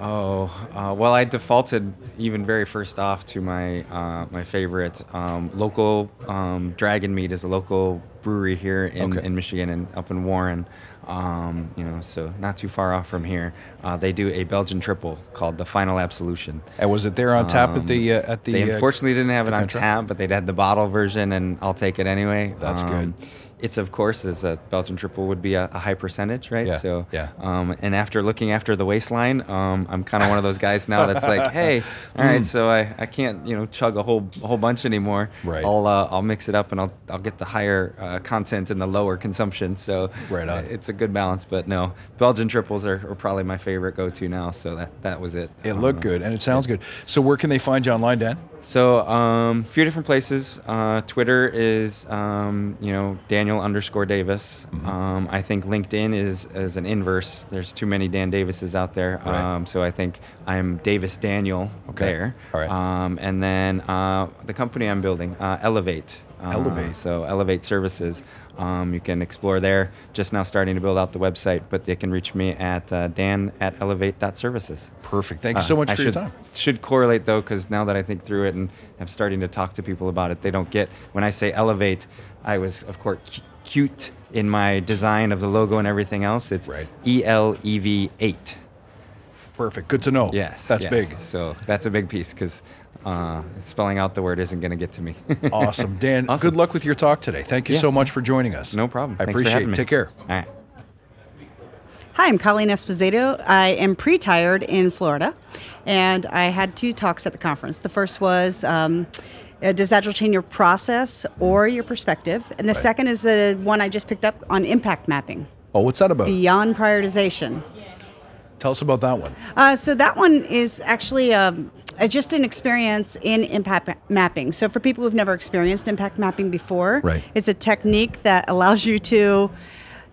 Oh uh, well, I defaulted even very first off to my uh, my favorite um, local um, Dragonmead is a local brewery here in, Okay. in Michigan and up in Warren. Um, you know, so not too far off from here. Uh, they do a Belgian triple called the Final Absolution. And was it there on tap at the uh, Um, at the? they uh, unfortunately didn't have it on tap, but they'd had the bottle version, and I'll take it anyway. That's good. It's of course as a Belgian triple would be a, a high percentage, right? Yeah, So yeah. Um, and after looking after the waistline, um, I'm kind of one of those guys now that's like, hey, all right, so I, I can't you know chug a whole whole bunch anymore. Right. I'll uh, I'll mix it up and I'll I'll get the higher uh, content and the lower consumption. So Right on. it's a good balance. But no, Belgian triples are, are probably my favorite go-to now. So that that was it. It looked good and it sounds good. So where can they find you online, Dan? So um, a few different places. Uh, Twitter is um, you know Daniel underscore Davis. Mm-hmm. Um, I think LinkedIn is is an inverse. There's too many Dan Davises out there. Right. Um, so I think I'm Davis Daniel Okay. there. All right. Um, and then uh, the company I'm building, uh, Elevate. Uh, Elevate. So Elevate Services. Um, you can explore there. Just now starting to build out the website, but they can reach me at uh, dan at elev8.services. Perfect. Thank you so Uh, much I for should, your time. Should correlate though, because now that I think through it and I'm starting to talk to people about it, they don't get when I say elevate. I was of course cu- cute in my design of the logo and everything else. It's Right. E L E V eight. Perfect. Good to know. Yes, That's yes. big. So that's a big piece because uh, spelling out the word isn't going to get to me. Awesome. Dan, Awesome. good luck with your talk today. Thank you Yeah. so much for joining us. no problem. I Thanks appreciate it. me. Take care. All right. Hi, I'm Colleen Esposito. I am pre-tired in Florida, and I had two talks at the conference. The first was, um, uh, does Agile change your process or your perspective? And the second is the one I just picked up on impact mapping, Oh, what's that about? beyond prioritization. Tell us about that one. Uh, so that one is actually um, uh, just an experience in impact mapping. So for people who've never experienced impact mapping before, Right. it's a technique that allows you to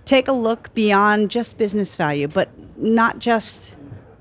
take a look beyond just business value, but not just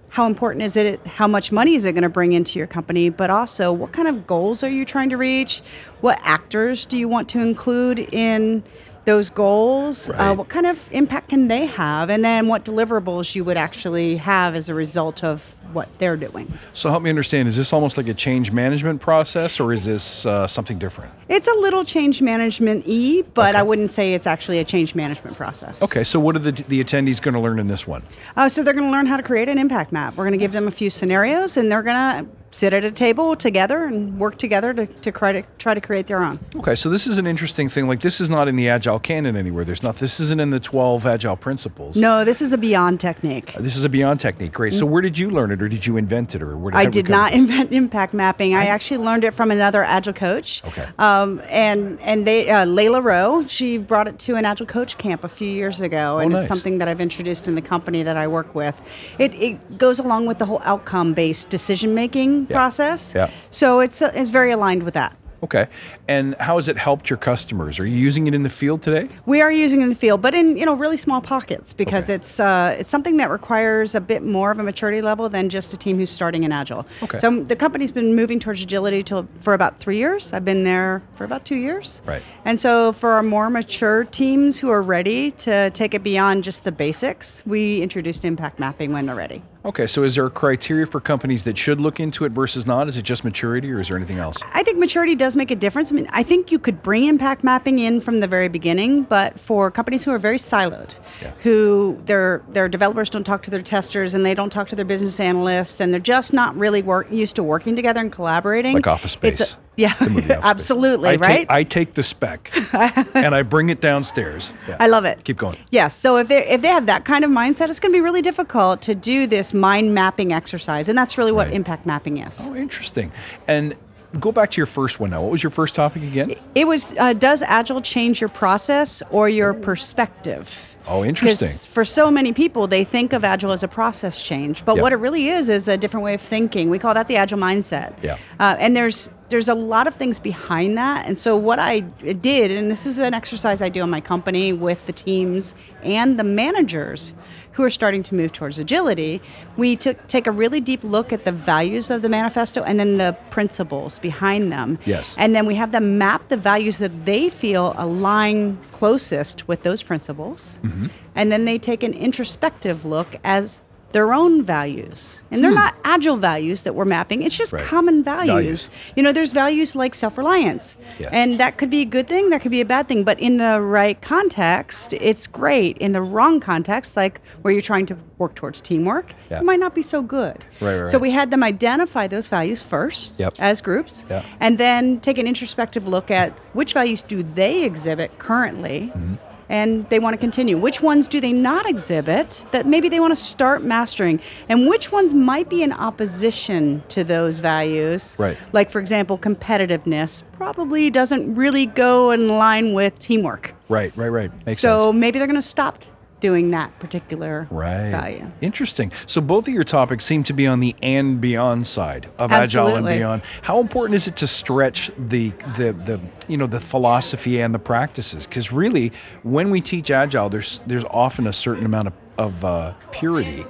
how important is it, how much money is it going to bring into your company, but also what kind of goals are you trying to reach? What actors do you want to include in those goals? Uh, what kind of impact can they have? And then what deliverables you would actually have as a result of what they're doing. So help me understand, is this almost like a change management process or is this uh, something different? It's a little change management e, but I wouldn't say it's actually a change management process. Okay, so what are the, the attendees going to learn in this one? Uh, so they're going to learn how to create an impact map. We're going to give them a few scenarios, and they're going to sit at a table together and work together to, to try to try to create their own. Okay, so this is an interesting thing. Like this is not in the agile canon anywhere. There's not. This isn't in the 12 agile principles. No, this is a beyond technique. This is a beyond technique. Great. So where did you learn it, or did you invent it, or where I did not invent impact mapping. I actually learned it from another agile coach. Okay. Um, and and they uh, Layla Rowe, she brought it to an agile coach camp a few years ago, and Oh, nice. it's something that I've introduced in the company that I work with. It, it goes along with the whole outcome based decision making Yeah. process. Yeah. So it's uh, it's very aligned with that. Okay. And how has it helped your customers? Are you using it in the field today? We are using it in the field, but in you know really small pockets because Okay. it's uh, it's something that requires a bit more of a maturity level than just a team who's starting in agile. Okay. So the company's been moving towards agility till, for about three years. I've been there for about two years. Right. And so for our more mature teams who are ready to take it beyond just the basics, we introduced impact mapping when they're ready. Okay. So is there a criteria for companies that should look into it versus not? Is it just maturity, or is there anything else? I think maturity does make a difference. I mean, I think you could bring impact mapping in from the very beginning, but for companies who are very siloed, Yeah. who their their developers don't talk to their testers and they don't talk to their business analysts, and they're just not really work, used to working together and collaborating. Like Office it's a- Space. Yeah, The movie Office absolutely, I right? Take, I take the spec and I bring it downstairs. Yeah. I love it. Keep going. Yes. So if they if they have that kind of mindset, it's going to be really difficult to do this mind mapping exercise, and that's really what Right. impact mapping is. Oh, interesting. And go back to your first one now. What was your first topic again? It was uh, does agile change your process or your perspective? Oh, interesting. Because for so many people, they think of agile as a process change, but Yep. what it really is is a different way of thinking. We call that the agile mindset. Yeah. Uh, and there's there's a lot of things behind that. And so what I did, and this is an exercise I do in my company with the teams and the managers who are starting to move towards agility, we took take a really deep look at the values of the manifesto and then the principles behind them. Yes. And then we have them map the values that they feel align closest with those principles. Mm-hmm. And then they take an introspective look as their own values. And they're not agile values that we're mapping, it's just Hmm. Right. common values. Values. You know, there's values like self reliance. Yes. And that could be a good thing, that could be a bad thing. But in the right context, it's great. In the wrong context, like where you're trying to work towards teamwork, Yeah. it might not be so good. Right, right, So we had them identify those values first Yep. as groups, Yeah. and then take an introspective look at which values do they exhibit currently, Mm-hmm. And they want to continue? Which ones do they not exhibit that maybe they want to start mastering? And which ones might be in opposition to those values? Right. Like, for example, competitiveness probably doesn't really go in line with teamwork. Right, right, right. Makes so sense. maybe they're going to stop doing that particular Right. value. Interesting. So both of your topics seem to be on the and beyond side of agile and beyond. How important is it to stretch the the the you know the philosophy and the practices? Because really, when we teach agile, there's there's often a certain amount of, of uh, purity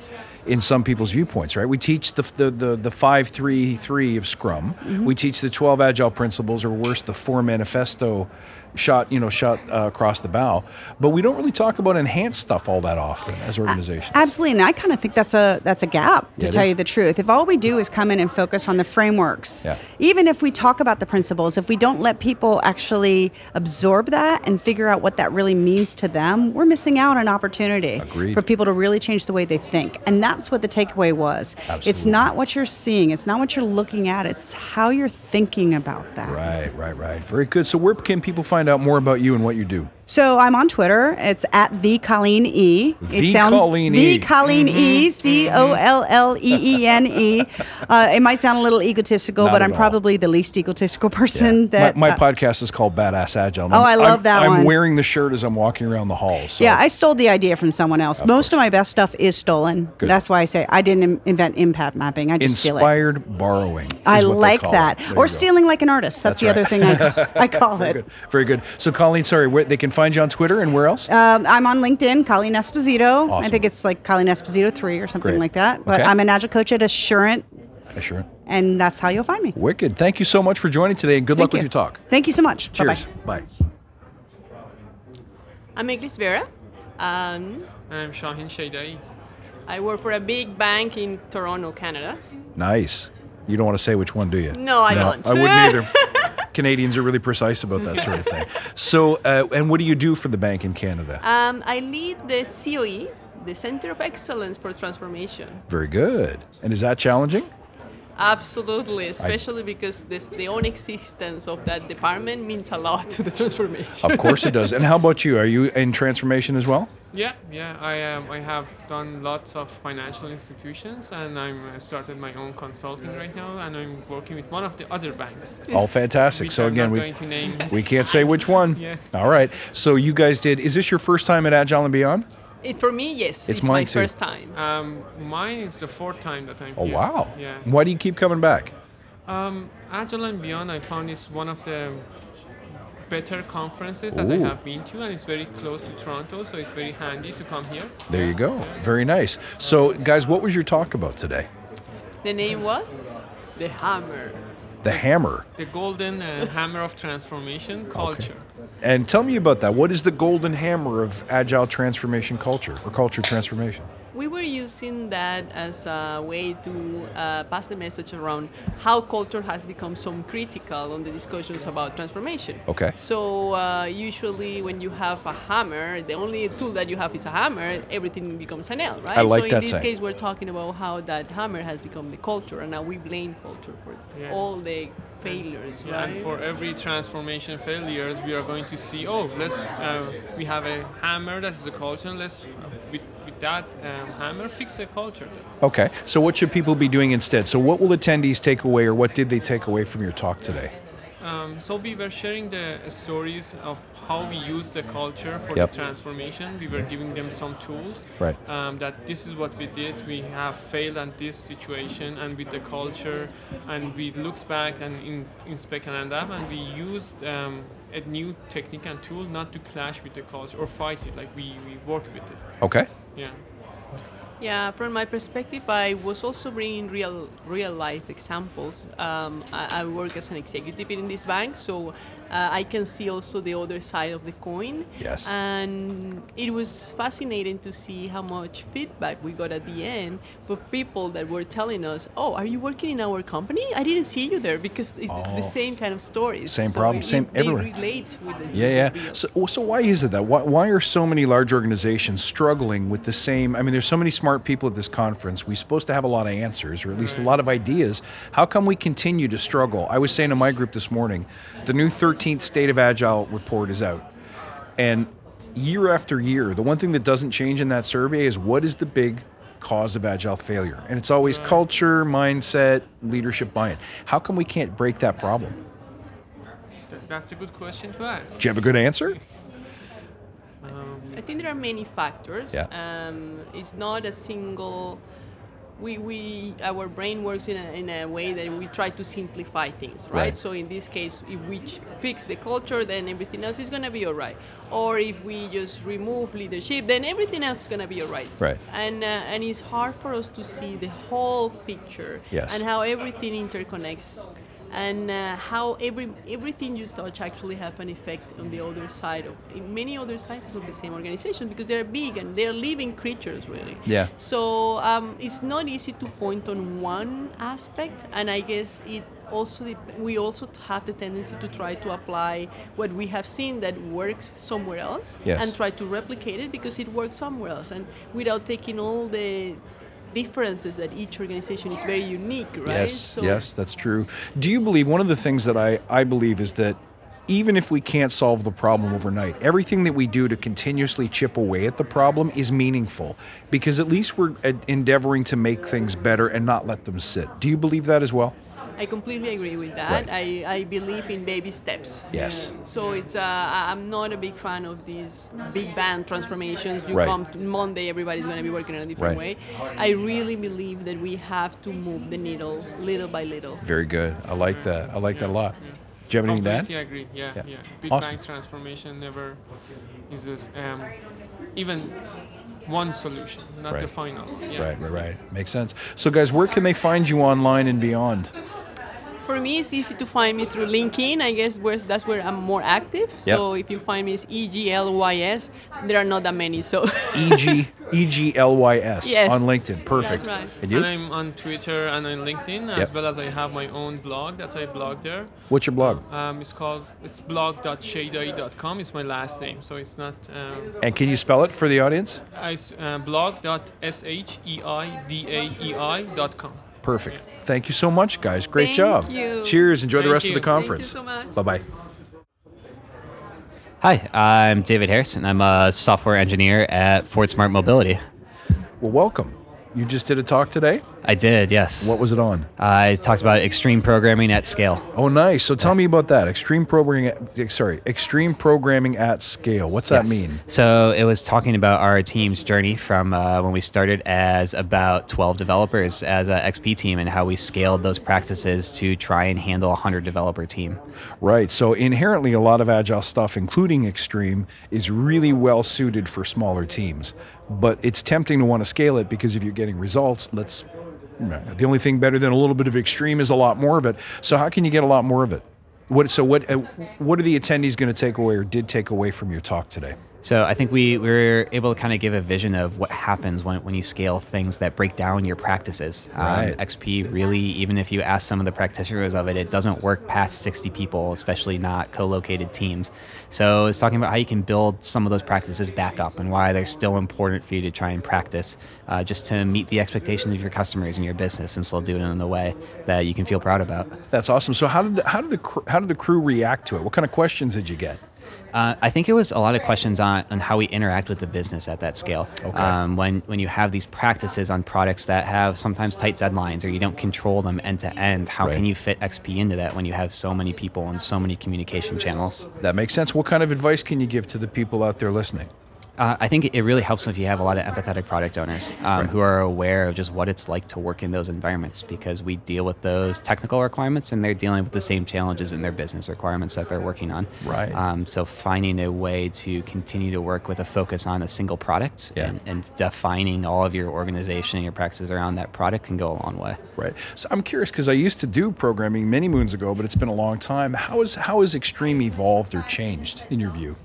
in some people's viewpoints, right? We teach the the the, the five three three of Scrum. Mm-hmm. We teach the twelve agile principles, or worse, the four manifesto shot you know shot uh, across the bow. But we don't really talk about enhanced stuff all that often as organizations. Absolutely, and I kind of think that's a that's a gap to Yeah, tell you the truth. If all we do is come in and focus on the frameworks, Yeah. even if we talk about the principles, if we don't let people actually absorb that and figure out what that really means to them, we're missing out on an opportunity Agreed. for people to really change the way they think. And that's what the takeaway was. It's not what you're seeing, it's not what you're looking at, it's how you're thinking about that. Right, right, right. Very good. So, where can people find out more about you and what you do? So I'm on Twitter. It's at the Colleen E. The Colleen the E. Colleen E. C O L L E E N E. Uh, It might sound a little egotistical, Not but I'm all. probably the least egotistical person My, that. my uh, podcast is called Badass Agile. Oh, I'm- I love I'm- that I'm one. wearing the shirt as I'm walking around the halls. So. yeah, I stole the idea from someone else. Most of my best stuff is stolen. Good. That's why I say I didn't invent impact mapping. I just steal it. Inspired borrowing. I like that. it. There Or go. stealing like an artist. That's, That's the right. other thing I, I call Very it. good. Very good. So, Colleen, sorry, where, they can find you on Twitter and where else? Um, I'm on LinkedIn, Colleen Esposito. I think it's like Colleen Esposito 3 or something Great. like that. But Okay. I'm an agile coach at Assurant, sure. and that's how you'll find me. Wicked. Thank you so much for joining today, and good luck Thank with your talk. Thank you so much. Cheers. Bye-bye. Bye. I'm Eglys Vera. Um, And I'm Shahin Sheidaei. I work for a big bank in Toronto, Canada. Nice. You don't want to say which one, do you? No, I don't. I wouldn't either. Canadians are really precise about that sort of thing. So, uh, and what do you do for the bank in Canada? Um, I lead the COE, the Center of Excellence for Transformation. Very good. And is that challenging? Absolutely, especially because this, the own existence of that department means a lot to the transformation. Of course it does. And how about you? Are you in transformation as well? Yeah, yeah. I um, I have done lots of financial institutions, and I'm I started my own consulting right now, and I'm working with one of the other banks. All fantastic. Which So I'm again, not we going to name. we can't say which one. Yeah. All right. So you guys did. Is this your first time at Agile and Beyond? It, for me, yes, It's it's, my too. first time. Um, mine is the fourth time that I'm Oh here. wow. Yeah. Why do you keep coming back? Um, Agile and Beyond, I found is one of the better conferences that I have been to, and it's very close to Toronto, so it's very handy to come here. There you go. Very nice. So guys, what was your talk about today? The name was The Hammer. The hammer. The golden uh, hammer of transformation culture. And tell me about that. What is the golden hammer of agile transformation culture or culture transformation? We were using that as a way to uh, pass the message around how culture has become so critical on the discussions about transformation. Okay. So uh, usually when you have a hammer, the only tool that you have is a hammer. Everything becomes a nail, right? I like so that in this saying. case, we're talking about how that hammer has become the culture, and now we blame culture for Yeah. all the failures, Yeah, right? and for every transformation failures, we are going to see. Oh, let's. Uh, we have a hammer that is a culture. and Let's uh, with, with that um, hammer fix the culture. Okay. So what should people be doing instead? So what will attendees take away or what did they take away from your talk today? Um, so we were sharing the stories of how we use the culture for Yep. the transformation. We were giving them some tools. Right. Um, that this is what we did. We have failed at this situation and with the culture, and we looked back and in, inspect and adapt, and we used um, a new technique and tool not to clash with the culture or fight it. Like we, we worked with it. Okay. Yeah. Yeah, from my perspective, I was also bringing real, real life examples. Um, I, I work as an executive in this bank, so uh, I can see also the other side of the coin. Yes. And it was fascinating to see how much feedback we got at the end for people that were telling us, "Oh, are you working in our company? I didn't see you there," because it's, it's the Oh. same kind of stories. Same So problem, it- same they everywhere. relate with the Yeah, yeah. So, so why is it that? Why, why are so many large organizations struggling with the same? I mean, there's so many smart people at this conference. We're supposed to have a lot of answers, or at least a lot of ideas. How come we continue to struggle? I was saying to my group this morning, the new 13th State of Agile report is out, and year after year, the one thing that doesn't change in that survey is what is the big cause of agile failure? And it's always culture, mindset, leadership buy-in. How come we can't break that problem? That's a good question to ask. Do you have a good answer? I think there are many factors. Yeah. Um, it's not a single. We, we our brain works in a, in a way that we try to simplify things, right? Right. So in this case, if we fix the culture, then everything else is gonna be all right. Or if we just remove leadership, then everything else is gonna be all right. Right. And uh, and it's hard for us to see the whole picture Yes. and how everything interconnects and uh, how every everything you touch actually have an effect on the other side of in many other sizes of the same organization because they're big and they're living creatures really Yeah. so um, it's not easy to point on one aspect and i guess it also we also have the tendency to try to apply what we have seen that works somewhere else Yes. and try to replicate it because it works somewhere else and without taking all the differences that each organization is very unique right Yes, yes, that's true. Do you believe one of the things that I, I believe is that even if we can't solve the problem overnight, everything that we do to continuously chip away at the problem is meaningful because at least we're endeavoring to make things better and not let them sit. Do you believe that as well? I completely agree with that. I, I believe in baby steps. Yes. So it's uh, I- I'm not a big fan of these big bang transformations. You Right. come to Monday, everybody's going to be working in a different Right. way. I really believe that we have to move the needle little by little. Very good. I like that. I like that a lot. Do you have anything to Completely add? agree. Yeah, Yeah. yeah. Big Awesome. bang transformation never is this, um, even one solution, not the final. one, Yeah. Right, right, right. Makes sense. So, guys, where can they find you online and beyond? For me, it's easy to find me through LinkedIn. I guess where, that's where I'm more active. So if you find me, it's E G L Y S. There are not that many, so. E G E G L Y S Yes, on LinkedIn. Perfect. that's right. And you? And I'm on Twitter and on LinkedIn as Yep. well as I have my own blog that I blog there. What's your blog? Um, it's called it's blog.sheidaei.com. It's my last name, so it's not um, And can you spell it for the audience? I s- uh, blog.sheidaei.com. Perfect. Thank you so much, guys. Great Thank job. you. Cheers. Enjoy the Thank rest of the conference. so. Bye bye. Hi, I'm David Harrison. I'm a software engineer at Ford Smart Mobility. Well, welcome. You just did a talk today. I did, yes. What was it on? I talked about extreme programming at scale. Oh, nice. So tell me about that. Extreme programming. At, sorry, extreme programming at scale. What's that mean? So it was talking about our team's journey from uh, when we started as about 12 developers as an XP team and how we scaled those practices to try and handle a 100 developer team. Right. So inherently, a lot of agile stuff, including extreme, is really well suited for smaller teams. But it's tempting to want to scale it because if you're getting results, let's. The only thing better than a little bit of extreme is a lot more of it. So how can you get a lot more of it? What? So what? Uh, what are the attendees going to take away or did take away from your talk today? So I think we, we were able to kind of give a vision of what happens when, when you scale things that break down your practices. Right. Um, XP really, even if you ask some of the practitioners of it, it doesn't work past 60 people, especially not co-located teams. So it's talking about how you can build some of those practices back up and why they're still important for you to try and practice uh, just to meet the expectations of your customers and your business and still do it in a way that you can feel proud about. That's awesome. So how did the, how did the cr- how did the crew react to it? What kind of questions did you get? Uh, I think it was a lot of questions on, on how we interact with the business at that scale. Okay. Um, when when you have these practices on products that have sometimes tight deadlines or you don't control them end to end, how Right. can you fit XP into that when you have so many people and so many communication channels? That makes sense. What kind of advice can you give to the people out there listening? Uh, I think it really helps if you have a lot of empathetic product owners um, who are aware of just what it's like to work in those environments because we deal with those technical requirements and they're dealing with the same challenges in their business requirements that they're working on. Right. Um, so finding a way to continue to work with a focus on a single product Yeah. and, and defining all of your organization and your practices around that product can go a long way. Right. So I'm curious because I used to do programming many moons ago, but it's been a long time. How is how has Extreme evolved or changed in your view?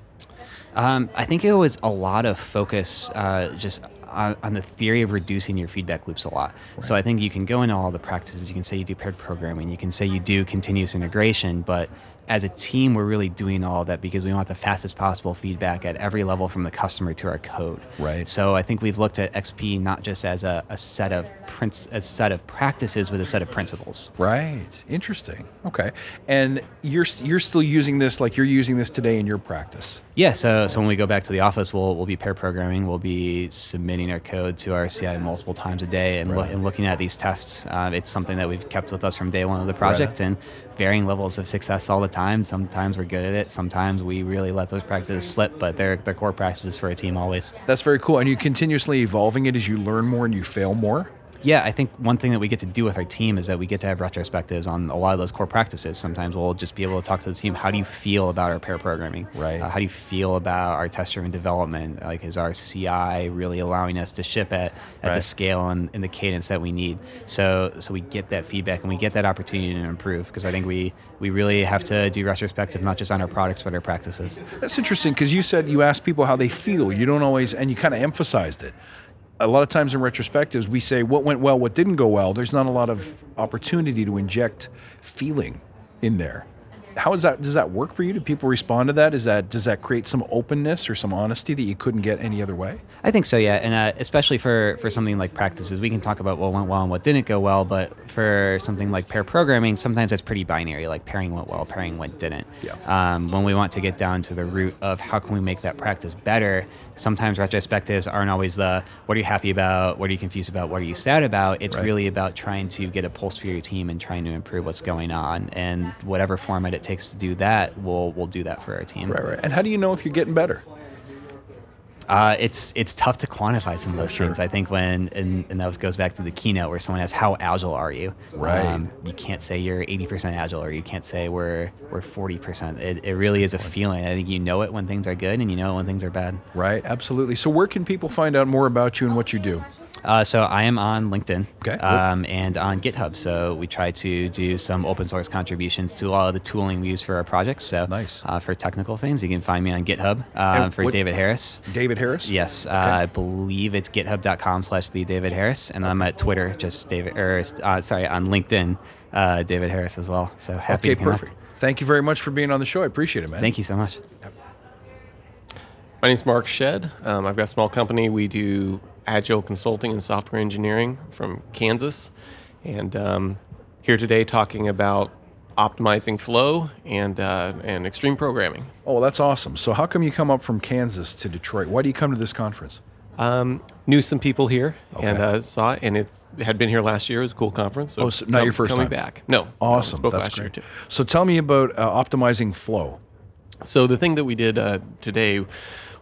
Um, I think it was a lot of focus uh, just on, on the theory of reducing your feedback loops a lot. So I think you can go into all the practices. You can say you do paired programming. You can say you do continuous integration, but as a team, we're really doing all that because we want the fastest possible feedback at every level from the customer to our code. Right. So I think we've looked at XP not just as a, a set of princ- a set of practices, but a set of principles. Right. Interesting. Okay. And you're you're still using this like you're using this today in your practice. Yeah, so, so when we go back to the office, we'll, we'll be pair programming. We'll be submitting our code to our CI multiple times a day and, loo- and looking at these tests. Uh, it's something that we've kept with us from day one of the project and varying levels of success all the time. Sometimes we're good at it. Sometimes we really let those practices slip, but they're, they're core practices for a team always. That's very cool. And you continuously evolving it as you learn more and you fail more. Yeah, I think one thing that we get to do with our team is that we get to have retrospectives on a lot of those core practices. Sometimes we'll just be able to talk to the team. How do you feel about our pair programming? Right. Uh, how do you feel about our test-driven development? Like, is our CI really allowing us to ship at, at Right. the scale and, and the cadence that we need? So, so we get that feedback and we get that opportunity to improve because I think we we really have to do retrospective not just on our products but our practices. That's interesting because you said you ask people how they feel. You don't always, and you kind of emphasized it. A lot of times in retrospectives, we say what went well, what didn't go well. There's not a lot of opportunity to inject feeling in there. How is that? Does that work for you? Do people respond to that? Is that does that create some openness or some honesty that you couldn't get any other way? I think so, yeah, and uh, especially for for something like practices, we can talk about what went well and what didn't go well. But for something like pair programming, sometimes it's pretty binary. Like pairing went well, pairing went didn't. Yeah. Um, when we want to get down to the root of how can we make that practice better, sometimes retrospectives aren't always the what are you happy about, what are you confused about, what are you sad about. It's Right. really about trying to get a pulse for your team and trying to improve what's going on. And whatever format it takes to do that, we'll we'll do that for our team. Right, right. And how do you know if you're getting better? Uh, it's it's tough to quantify some of those things. I think when and, and that was, goes back to the keynote where someone asks how agile are you? Um, Right. you can't say you're 80% agile or you can't say we're we're 40%. It, it really is a feeling. I think you know it when things are good and you know it when things are bad. Right, absolutely. So where can people find out more about you and what you do? Uh, so I am on LinkedIn Okay, cool. um, and on GitHub. So we try to do some open source contributions to a lot of the tooling we use for our projects. So Nice. uh, for technical things, you can find me on GitHub And for what- David Harris. David Harris? Yes, uh, I believe it's github.com slash the David Harris, and I'm at Twitter, just David, or uh, sorry, on LinkedIn, uh, David Harris as well. So happy Okay, to connect. perfect. Thank you very much for being on the show. I appreciate it, man. Thank you so much. My name's Mark Shead. Um, I've got a small company. We do agile consulting and software engineering from Kansas, and um, here today talking about optimizing flow and uh, and extreme programming. Oh, that's awesome. So how come you come up from Kansas to Detroit? Why do you come to this conference? Um, knew some people here and uh, saw it, and it had been here last year. It was a cool conference. So Oh, so not come- your first coming time. back. No, no, Awesome. spoke that's last year great. too. So tell me about uh, optimizing flow. So the thing that we did uh, today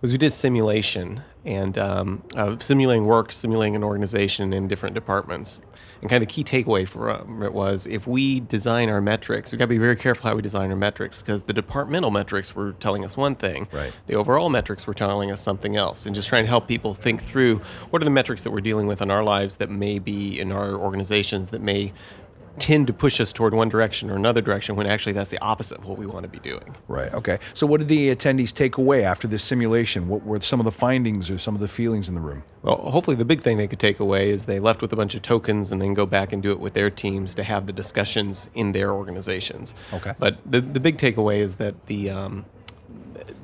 was we did simulation and um, uh, simulating work, simulating an organization in different departments. And kind of the key takeaway for um, it was if we design our metrics, we've got to be very careful how we design our metrics because the departmental metrics were telling us one thing, Right. the overall metrics were telling us something else, and just trying to help people think through what are the metrics that we're dealing with in our lives that may be in our organizations that may tend to push us toward one direction or another direction when actually that's the opposite of what we want to be doing. Right. Okay. So what did the attendees take away after this simulation? What were some of the findings or some of the feelings in the room? Well, hopefully, the big thing they could take away is they left with a bunch of tokens and then go back and do it with their teams to have the discussions in their organizations. Okay. But the, the big takeaway is that the um,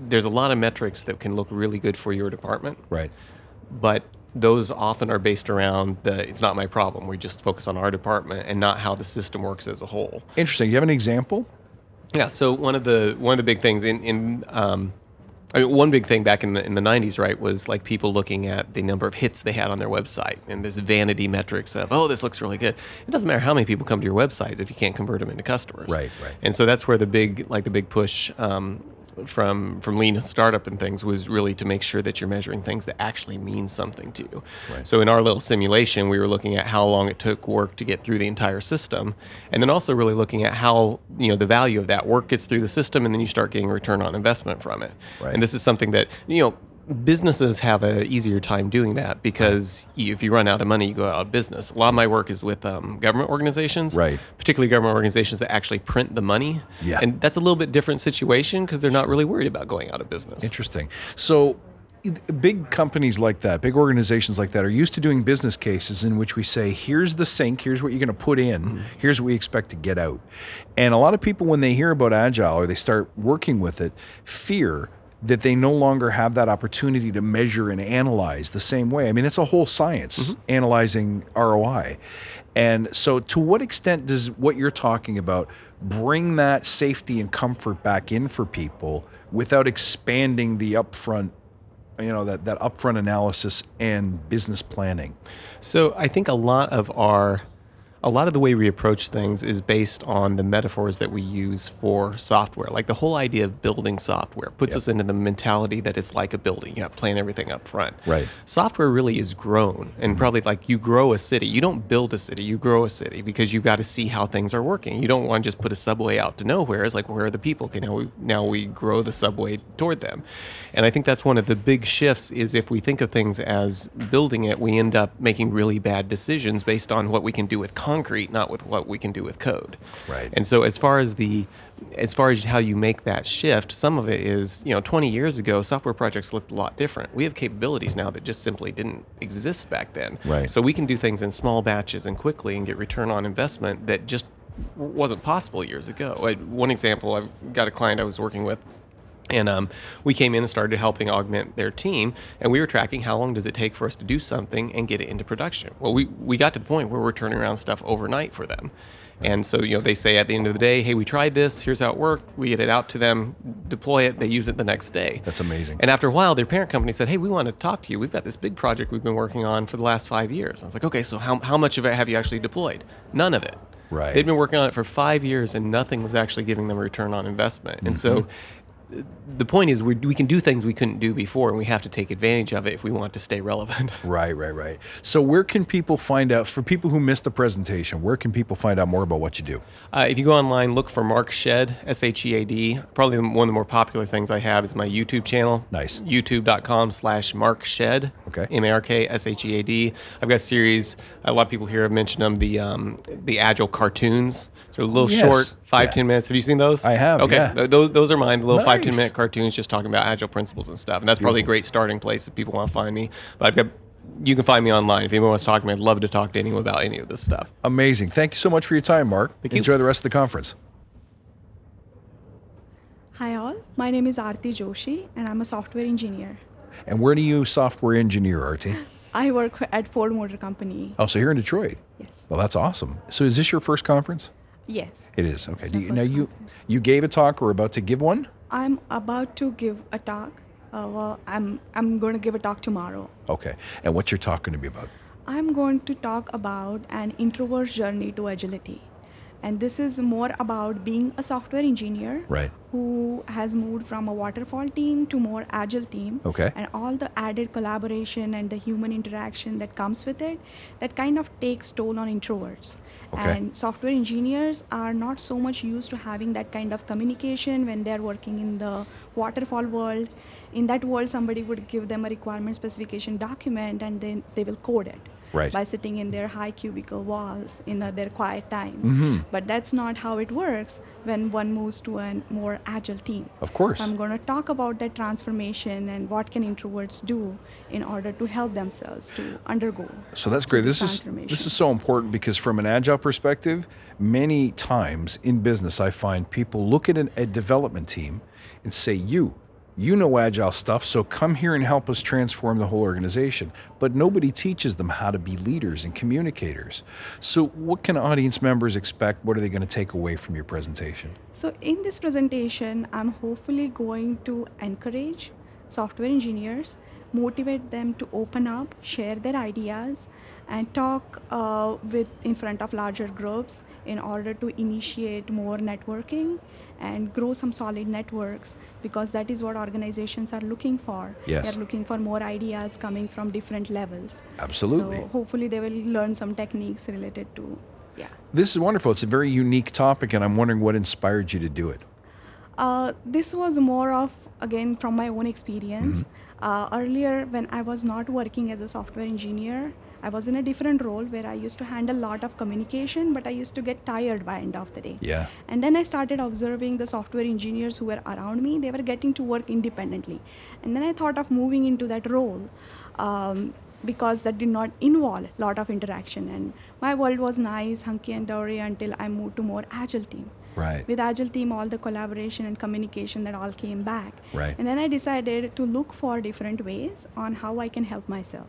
there's a lot of metrics that can look really good for your department, Right. but those often are based around the it's not my problem. We just focus on our department and not how the system works as a whole. Interesting. You have an example? Yeah. So one of the one of the big things in in um, I mean, one big thing back in the in the '90s, right, was like people looking at the number of hits they had on their website and this vanity metrics of, oh, this looks really good. It doesn't matter how many people come to your websites if you can't convert them into customers. Right, right. And so that's where the big like the big push. Um, from from lean startup and things was really to make sure that you're measuring things that actually mean something to you. Right. So in our little simulation, we were looking at how long it took work to get through the entire system, and then also really looking at how you know the value of that work gets through the system, and then you start getting return on investment from it. Right. And this is something that you know businesses have a easier time doing that because you, if you run out of money, you go out of business. A lot of my work is with um, government organizations, Right. Particularly government organizations that actually print the money. Yeah. And that's a little bit different situation because they're not really worried about going out of business. Interesting. So big companies like that, big organizations like that, are used to doing business cases in which we say, here's the sink, here's what you're going to put in, here's what we expect to get out. And a lot of people, when they hear about Agile or they start working with it, fear that they no longer have that opportunity to measure and analyze the same way. I mean, it's a whole science mm-hmm. analyzing ROI. And so, to what extent does what you're talking about bring that safety and comfort back in for people without expanding the upfront, you know, that, that upfront analysis and business planning? So I think a lot of our a lot of the way we approach things is based on the metaphors that we use for software. Like the whole idea of building software puts us into the mentality that it's like a building. You have to plan everything up front. Right. Software really is grown and mm-hmm. probably like you grow a city. You don't build a city, you grow a city because you've got to see how things are working. You don't want to just put a subway out to nowhere. It's like where are the people? Okay, now we now we grow the subway toward them. And I think that's one of the big shifts is if we think of things as building it, we end up making really bad decisions based on what we can do with concrete, not with what we can do with code. Right. And so as far as the as far as how you make that shift, some of it is, you know, 20 years ago, software projects looked a lot different. We have capabilities now that just simply didn't exist back then. Right. So we can do things in small batches and quickly and get return on investment that just wasn't possible years ago. One example, I've got a client I was working with and um, we came in and started helping augment their team, and we were tracking how long does it take for us to do something and get it into production. Well, we, we got to the point where we're turning around stuff overnight for them. And so, you know, they say at the end of the day, hey, we tried this, here's how it worked. We get it out to them, deploy it, they use it the next day. That's amazing. And after a while, their parent company said, hey, we want to talk to you. We've got this big project we've been working on for the last five years. I was like, okay, so how, how much of it have you actually deployed? None of it. Right. They'd been working on it for five years and nothing was actually giving them a return on investment. And so Mm-hmm. The point is we, we can do things we couldn't do before and we have to take advantage of it if we want to stay relevant. Right, right, right. So, where can people find out, for people who missed the presentation, where can people find out more about what you do? Uh, if you go online, look for Mark Shead, S H E A D. Probably one of the more popular things I have is my YouTube channel. Nice. YouTube.com slash Mark Shead. Okay. M A R K S H E A D. I've got a series, a lot of people here have mentioned them, the, um, the Agile cartoons. So a little Yes. short, five Yeah. ten minutes. Have you seen those? I have, Okay. yeah. Th- those, those are mine, the little five ten Nice. minute cartoons just talking about Agile principles and stuff. And that's probably a great starting place if people want to find me. But I've got, you can find me online. If anyone wants to talk to me, I'd love to talk to anyone about any of this stuff. Amazing. Thank you so much for your time, Mark. Thank you. Enjoy the rest of the conference. Hi all, my name is Aarti Joshi and I'm a software engineer. And where do you software engineer, Aarti? I work at Ford Motor Company. Oh, so here in Detroit. Yes. Well, that's awesome. So, is this your first conference? Yes. It is. Okay. It's Do my you, now you conference. you gave a talk or about to give one? I'm about to give a talk. Uh, well, I'm I'm going to give a talk tomorrow. Okay. And what's your talk going to be about? I'm going to talk about an introvert's journey to agility. And this is more about being a software engineer Right. who has moved from a waterfall team to more agile team. Okay. And all the added collaboration and the human interaction that comes with it, that kind of takes toll on introverts. And software engineers are not so much used to having that kind of communication when they're working in the waterfall world. In that world, somebody would give them a requirement specification document and then they will code it Right. by sitting in their high cubicle walls in uh, their quiet time. Mhm. But that's not how it works when one moves to a more agile team. Of course. I'm going to talk about that transformation and what can introverts do in order to help themselves to undergo. So that's great. This is this is so important because from an agile perspective, many times in business, I find people look at an, a development team and say, "You, you know agile stuff, so come here and help us transform the whole organization." But nobody teaches them how to be leaders and communicators. So, what can audience members expect? What are they going to take away from your presentation? So, in this presentation, I'm hopefully going to encourage software engineers, motivate them to open up, share their ideas, and talk uh, with in front of larger groups in order to initiate more networking and grow some solid networks because that is what organizations are looking for. Yes. They're looking for more ideas coming from different levels. Absolutely. So hopefully they will learn some techniques related to yeah. This is wonderful. It's a very unique topic, and I'm wondering what inspired you to do it. Uh, this was more of, again, from my own experience. Uh, earlier, when I was not working as a software engineer, I was in a different role where I used to handle a lot of communication, but I used to get tired by end of the day. Yeah. And then I started observing the software engineers who were around me. They were getting to work independently. And then I thought of moving into that role um, because that did not involve a lot of interaction. And my world was nice, hunky and dory until I moved to more agile team. Right. With agile team, all the collaboration and communication that all came back. Right. And then I decided to look for different ways on how I can help myself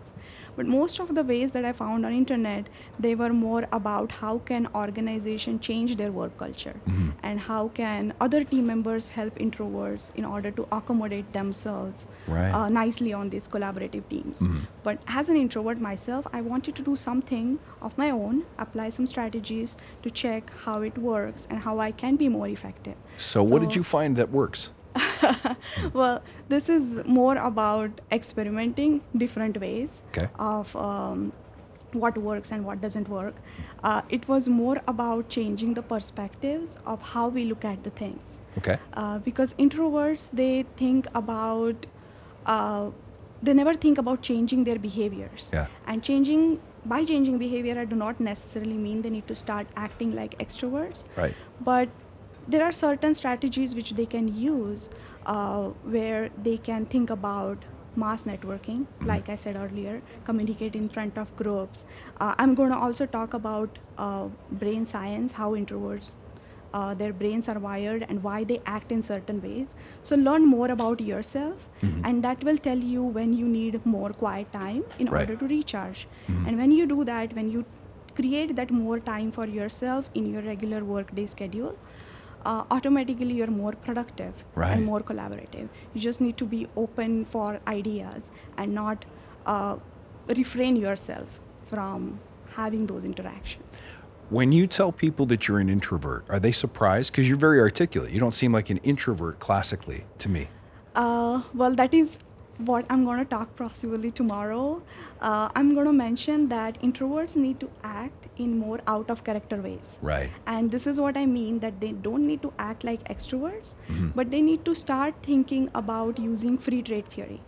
but most of the ways that i found on internet they were more about how can organization change their work culture Mhm. and how can other team members help introverts in order to accommodate themselves Right. uh, nicely on these collaborative teams Mhm. but as an introvert myself i wanted to do something of my own apply some strategies to check how it works and how i can be more effective So, what did you find that works? well, this is more about experimenting different ways Okay. of um, what works and what doesn't work. Uh, it was more about changing the perspectives of how we look at the things. Okay. Uh, because introverts, they think about, uh, they never think about changing their behaviors. Yeah. And changing, by changing behavior, I do not necessarily mean they need to start acting like extroverts Right. but there are certain strategies which they can use uh, where they can think about mass networking like i said earlier communicate in front of groups uh, i'm going to also talk about uh, brain science how introverts uh, their brains are wired and why they act in certain ways so learn more about yourself Mhm. and that will tell you when you need more quiet time in Right. order to recharge Mhm. and when you do that when you create that more time for yourself in your regular workday schedule uh, automatically you're more productive Right. and more collaborative you just need to be open for ideas and not uh, refrain yourself from having those interactions When you tell people that you're an introvert, are they surprised? Because you're very articulate. You don't seem like an introvert classically to me. Uh, well, that is what I'm going to talk possibly tomorrow. Uh, I'm going to mention that introverts need to act in more out of character ways. Right. And this is what I mean that they don't need to act like extroverts, Mhm. but they need to start thinking about using free trait theory.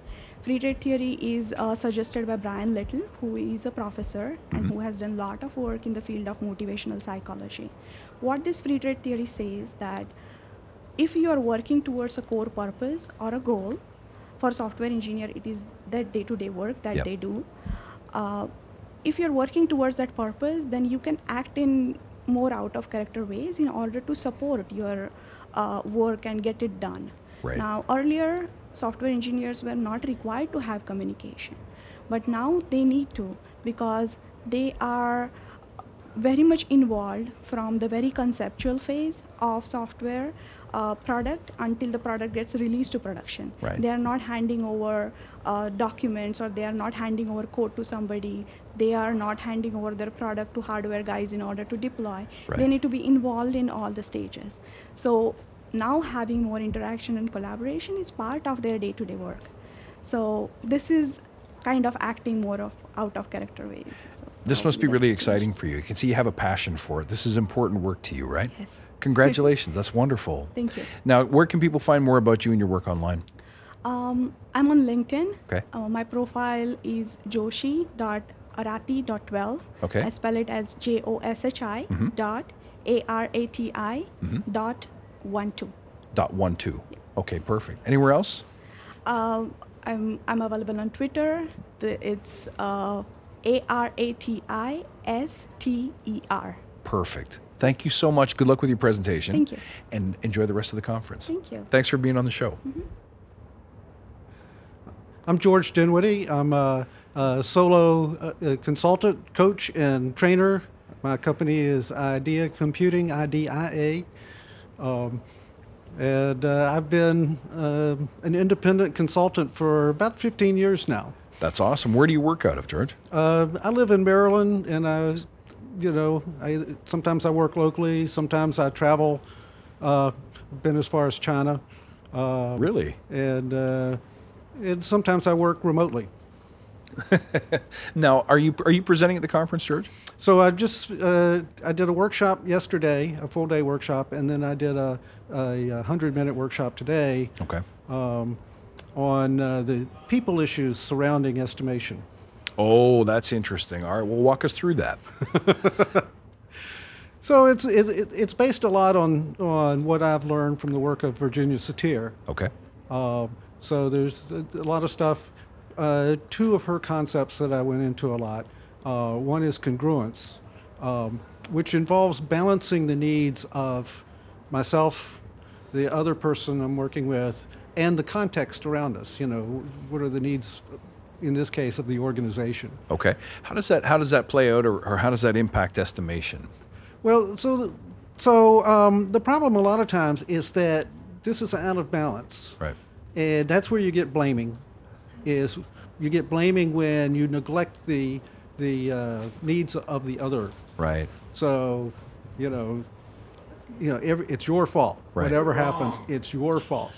Free trait theory is uh, suggested by Brian Little, who is a professor and Mhm. who has done a lot of work in the field of motivational psychology. What this free trait theory says that if you are working towards a core purpose or a goal, for software engineer, it is that day-to-day work that Yep. they do. Uh, if you're working towards that purpose, then you can act in more out of character ways in order to support your uh, work and get it done. Right. Now, earlier, software engineers were not required to have communication, but now they need to because they are very much involved from the very conceptual phase of software uh, product until the product gets released to production. Right. They are not handing over uh, documents or they are not handing over code to somebody. They are not handing over their product to hardware guys in order to deploy. Right. They need to be involved in all the stages. So now having more interaction and collaboration is part of their day-to-day work. So this is kind of acting more of out of character ways. So This must be really exciting for you. You can see you have a passion for it. This is important work to you, right? Yes. Congratulations. That's wonderful. Thank you. Now, where can people find more about you and your work online? Um, I'm on LinkedIn. Okay. Uh, my profile is joshi.arati.12. Okay. I spell it as J O S H I mm-hmm. dot A R A T I mm-hmm. dot one two. Dot one two. Okay, perfect. Anywhere else? Uh, I'm I'm available on Twitter. The, it's uh, A R A T I S T E R. Perfect. Thank you so much. Good luck with your presentation. Thank you. And enjoy the rest of the conference. Thank you. Thanks for being on the show. I'm George Dinwiddie. I'm a, a solo uh, uh, consultant, coach, and trainer. My company is iDIA Computing, IDIA. Um, and uh, I've been uh, an independent consultant for about 15 years now. That's awesome. Where do you work out of, George? Uh, I live in Maryland, and I, you know, I, sometimes I work locally, sometimes I travel. Uh, been as far as China. Uh, Really? And uh, and sometimes I work remotely. now, are you are you presenting at the conference, George? So I just uh, I did a workshop yesterday, a full day workshop, and then I did a, a hundred minute workshop today. Okay. Um, on uh, the people issues surrounding estimation. Oh, that's interesting. All right, well, walk us through that. so it's it, it, it's based a lot on on what I've learned from the work of Virginia Satir. Okay. Um, so there's a, a lot of stuff. Uh, two of her concepts that I went into a lot. Uh, one is congruence, um, which involves balancing the needs of myself, the other person I'm working with, and the context around us. You know, what are the needs, in this case, of the organization. Okay. How does that how does that play out, or, or how does that impact estimation? Well, so so um, the problem a lot of times is that this is out of balance. Right. And that's where you get blaming. Is you get blaming when you neglect the the uh, needs of the other. Right. So, you know, you know, every, it's your fault. Right. Whatever happens, it's your fault.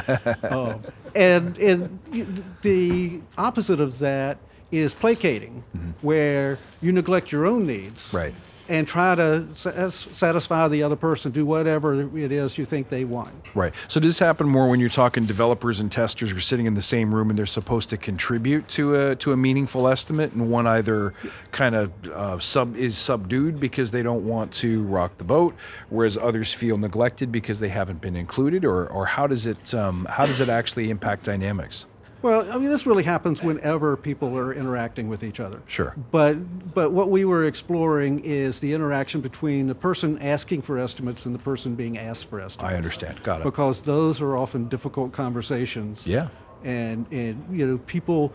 um, and and the opposite of that is placating, where you neglect your own needs. Right. And try to sa- satisfy the other person, do whatever it is you think they want. Right. So does this happen more when you're talking developers and testers are sitting in the same room and they're supposed to contribute to a to a meaningful estimate, and one either kind of uh, sub is subdued because they don't want to rock the boat, whereas others feel neglected because they haven't been included, or or how does it um, how does it actually impact dynamics? Well, I mean, this really happens whenever people are interacting with each other. Sure. But but what we were exploring is the interaction between the person asking for estimates and the person being asked for estimates. I understand. Got it. Because those are often difficult conversations. Yeah. And and you know people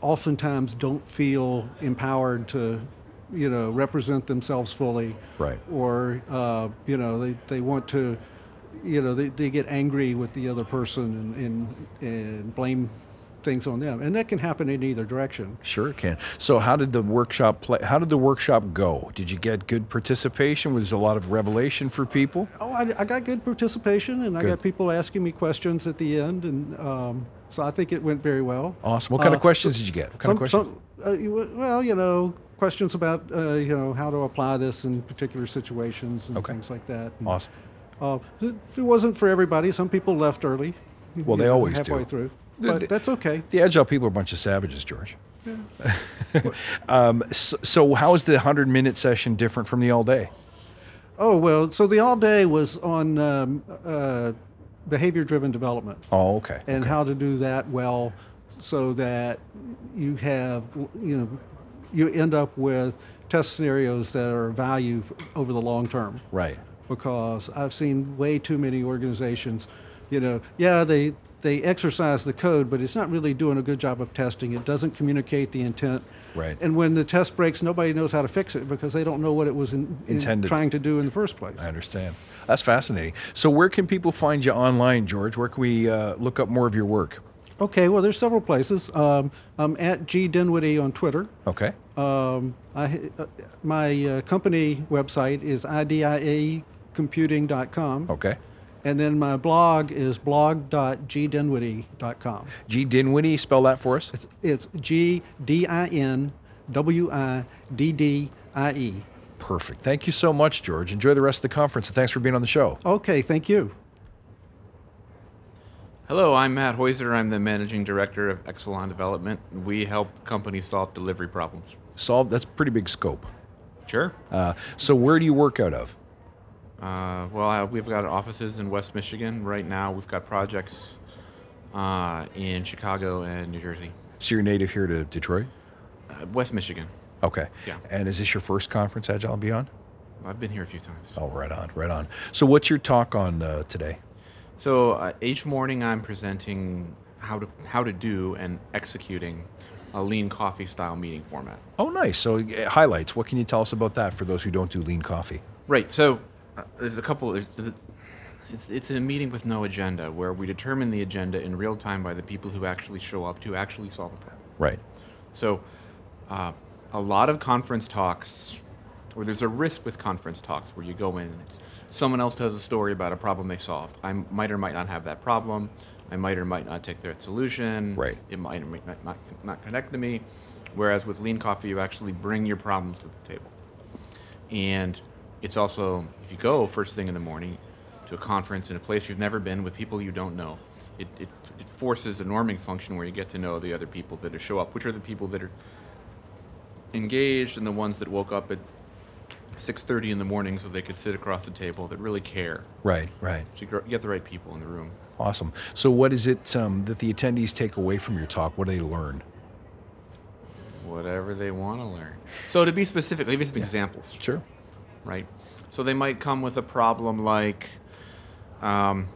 oftentimes don't feel empowered to you know represent themselves fully. Right. Or uh, you know they, they want to you know they, they get angry with the other person and, and and blame things on them and that can happen in either direction Sure, it can. So, how did the workshop play? How did the workshop go? Did you get good participation? Was there a lot of revelation for people? Oh, I, I got good participation, and I got people asking me questions at the end, and um, so I think it went very well. Awesome. What kind of Uh, questions so- did you get? What kind some, of questions? some- uh, well, you know, questions about uh, you know how to apply this in particular situations and Okay. things like that. And, Awesome. Uh, it, it wasn't for everybody. Some people left early. Well, they know, always halfway do. through, The- but the- that's okay. The agile people are a bunch of savages, George. um, so, so, how is the 100 minute session different from the all day? Oh well, so the all day was on um, uh, behavior driven development. Oh, okay. and how to do that well so that you have you know you end up with test scenarios that are of value over the long term Right. because i've seen way too many organizations you know yeah they they exercise the code but it's not really doing a good job of testing it doesn't communicate the intent Right. and when the test breaks nobody knows how to fix it because they don't know what it was in, in Intended. trying to do in the first place I understand. That's fascinating. So, where can people find you online, George? Where can we uh, look up more of your work? Okay, well, there's several places. Um, I'm at G Dinwiddie on Twitter. Okay. Um, I, uh, my uh, company website is idiacomputing.com. Okay. And then my blog is blog.gdinwiddie.com. G. Dinwiddie, spell that for us. It's, it's G D I N W I D D I E. Perfect. Thank you so much, George. Enjoy the rest of the conference, and thanks for being on the show. Okay, thank you. Hello, I'm Matt Heusser. I'm the managing director of Excelon Development. We help companies solve delivery problems. Solve. That's pretty big scope. Sure. Uh, so, where do you work out of? Uh, well, uh, we've got offices in West Michigan right now. We've got projects uh, in Chicago and New Jersey. So, you're native here to Detroit. Uh, West Michigan. Okay. Yeah. And is this your first conference, Agile and Beyond? I've been here a few times. Oh, right on, right on. So, what's your talk on uh, today? So uh, each morning I'm presenting how to how to do and executing a lean coffee style meeting format. Oh, nice. So, uh, highlights. What can you tell us about that for those who don't do lean coffee? Right. So uh, there's a couple. There's the, it's, it's a meeting with no agenda where we determine the agenda in real time by the people who actually show up to actually solve a problem. Right. So uh, a lot of conference talks or there's a risk with conference talks where you go in and it's someone else tells a story about a problem they solved. I might or might not have that problem. I might or might not take their solution. Right. It might or might not, not, not connect to me. Whereas with lean coffee, you actually bring your problems to the table. And it's also, if you go first thing in the morning to a conference in a place you've never been with people you don't know, it, it, it forces a norming function where you get to know the other people that are show up, which are the people that are engaged and the ones that woke up at 6.30 in the morning so they could sit across the table that really care. Right, right. So you get the right people in the room. Awesome. So, what is it um, that the attendees take away from your talk? What do they learn? whatever they want to learn. So to be specific, let me give you some examples. Sure. Right. So they might come with a problem like, um,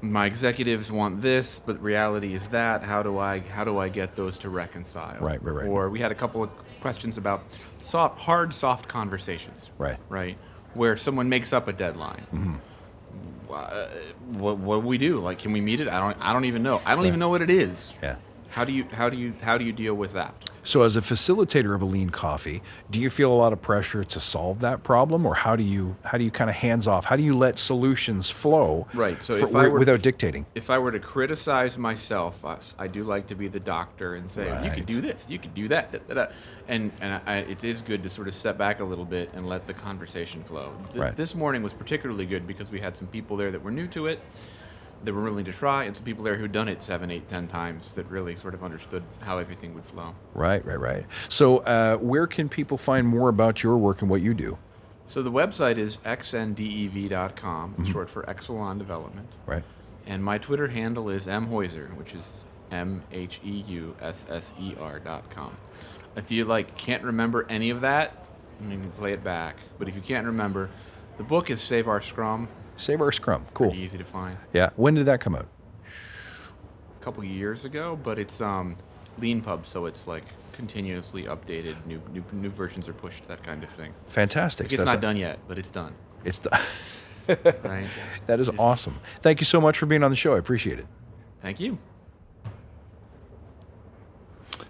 my executives want this, but reality is that. How do I how do I get those to reconcile? Right, right, right. Or we had a couple of questions about soft, hard, soft conversations. Right. Right. Where someone makes up a deadline. Mhm. Uh, what what do we do? Like, can we meet it? I don't I don't even know. I don't Right. even know what it is. Yeah. How do you how do you how do you deal with that? So, as a facilitator of a lean coffee, do you feel a lot of pressure to solve that problem, or how do you how do you kind of hands off? How do you let solutions flow? Right. So for- if I were without dictating. if I were to criticize myself, I, I do like to be the doctor and say you could do this, you could do that, da, da, da." and and I, it is good to sort of step back a little bit and let the conversation flow. Th- Right. This morning was particularly good because we had some people there that were new to it, that were willing to try, and some people there who'd done it seven, eight, ten times that really sort of understood how everything would flow. Right, right, right. So, uh, where can people find more about your work and what you do? So the website is xndev.com, it's Mhm. short for Excelon Development. Right. And my Twitter handle is mheusser, which is M H E U S S E R dot com. If you like can't remember any of that, you can play it back. But if you can't remember, the book is Save Our Scrum. Save Our Scrum. Cool. Pretty easy to find. Yeah. When did that come out? A couple years ago, but it's um, Leanpub, so it's like continuously updated. New new new versions are pushed. That kind of thing. Fantastic. Like, it's That's not a- done yet, but it's done. It's done. Right. That is awesome. Thank you so much for being on the show. I appreciate it. Thank you.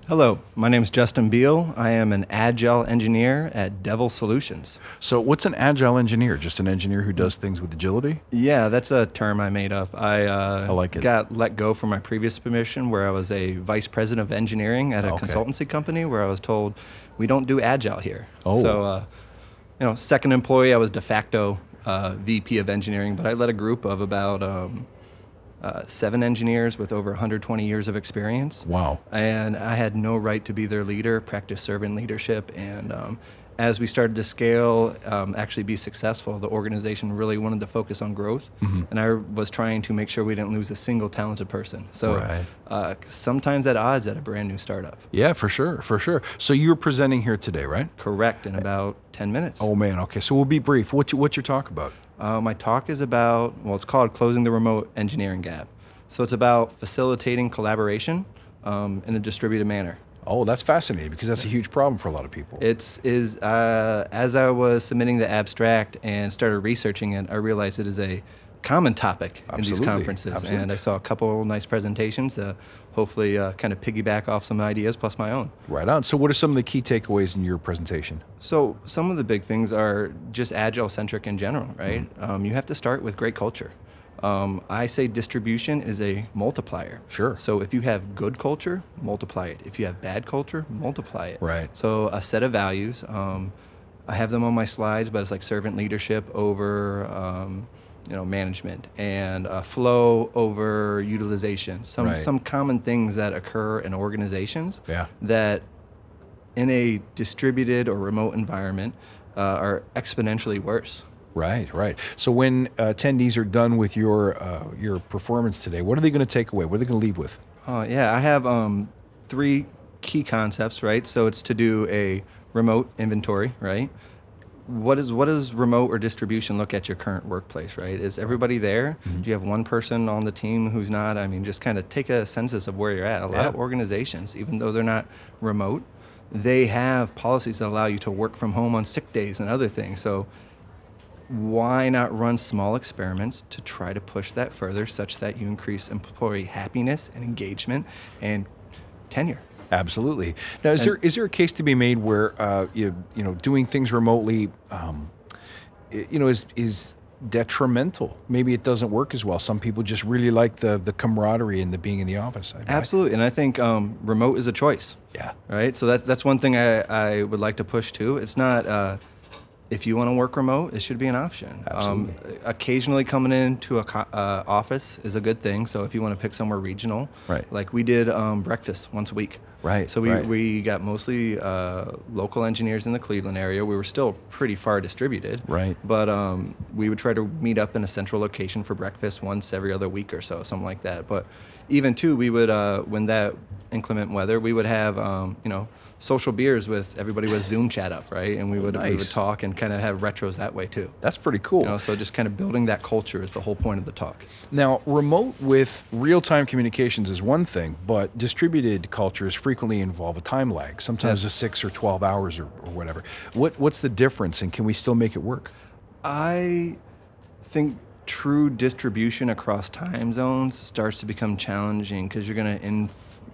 Hello, my name is Justin Beall. I am an agile engineer at Dev3l Solutions. So, what's an agile engineer? Just an engineer who does things with agility? Yeah, that's a term I made up. I, uh, I like it. got let go from my previous position where I was a vice president of engineering at a Okay. consultancy company where I was told we don't do agile here. Oh. So, uh, you know, second employee, I was de facto uh, VP of engineering, but I led a group of about um, uh, seven engineers with over 120 years of experience. Wow. And I had no right to be their leader, practice servant leadership. And um, as we started to scale, um, actually be successful, the organization really wanted to focus on growth. Mhm. And I was trying to make sure we didn't lose a single talented person. So Right. uh, sometimes at odds at a brand new startup. Yeah, for sure, for sure. So you're presenting here today, right? Correct, in about 10 minutes. Oh man, okay. So we'll be brief. What's your, what's your talk about? Uh, my talk is about, well, it's called Closing the Remote Engineering Gap. So it's about facilitating collaboration um, in a distributed manner. Oh, that's fascinating because that's a huge problem for a lot of people. It's is uh, as I was submitting the abstract and started researching it, I realized it is a common topic in these conferences, absolutely. and I saw a couple nice presentations to hopefully uh, kind of piggyback off some ideas plus my own. Right on. So, what are some of the key takeaways in your presentation? So some of the big things are just agile centric in general, right? Mm-hmm. Um, you have to start with great culture. Um, I say distribution is a multiplier. Sure. So if you have good culture, multiply it. If you have bad culture, multiply it. Right. So a set of values. Um, I have them on my slides, but it's like servant leadership over, um, you know, management and uh, flow over utilization. Some Right. some common things that occur in organizations Yeah. that in a distributed or remote environment uh, are exponentially worse. Right, right. So when uh, attendees are done with your uh, your performance today, what are they going to take away? What are they going to leave with? Uh, yeah, I have um, three key concepts, right? So it's to do a remote inventory, right? What is what does remote or distribution look at your current workplace, right? Is everybody there? Mm-hmm. Do you have one person on the team who's not? I mean, just kind of take a census of where you're at. A lot Yeah. of organizations, even though they're not remote, they have policies that allow you to work from home on sick days and other things. So why not run small experiments to try to push that further such that you increase employee happiness and engagement and tenure? Absolutely. Now, is And- there is there a case to be made where uh, you you know doing things remotely, um, you know, is is detrimental? Maybe it doesn't work as well. Some people just really like the the camaraderie and the being in the office. I- Absolutely, and I think um, remote is a choice. Yeah. Right. So that's that's one thing I, I would like to push too. It's not uh, if you want to work remote, it should be an option. Um, occasionally coming into a co- uh, office is a good thing. So if you want to pick somewhere regional, Right. Like we did um, breakfast once a week. Right, So we, right. we got mostly uh, local engineers in the Cleveland area. We were still pretty far distributed. Right. But um, we would try to meet up in a central location for breakfast once every other week or so, something like that. But even too, we would uh, when that inclement weather, we would have um, you know social beers with everybody with Zoom chat up, right? And we would we would talk and kind of have retros that way too. That's pretty cool. You know, so just kind of building that culture is the whole point of the talk. Now, remote with real time communications is one thing, but distributed cultures frequently involve a time lag, sometimes Yes. a six or 12 hours or, or whatever. What, what's the difference, and can we still make it work? I think true distribution across time zones starts to become challenging because you're going to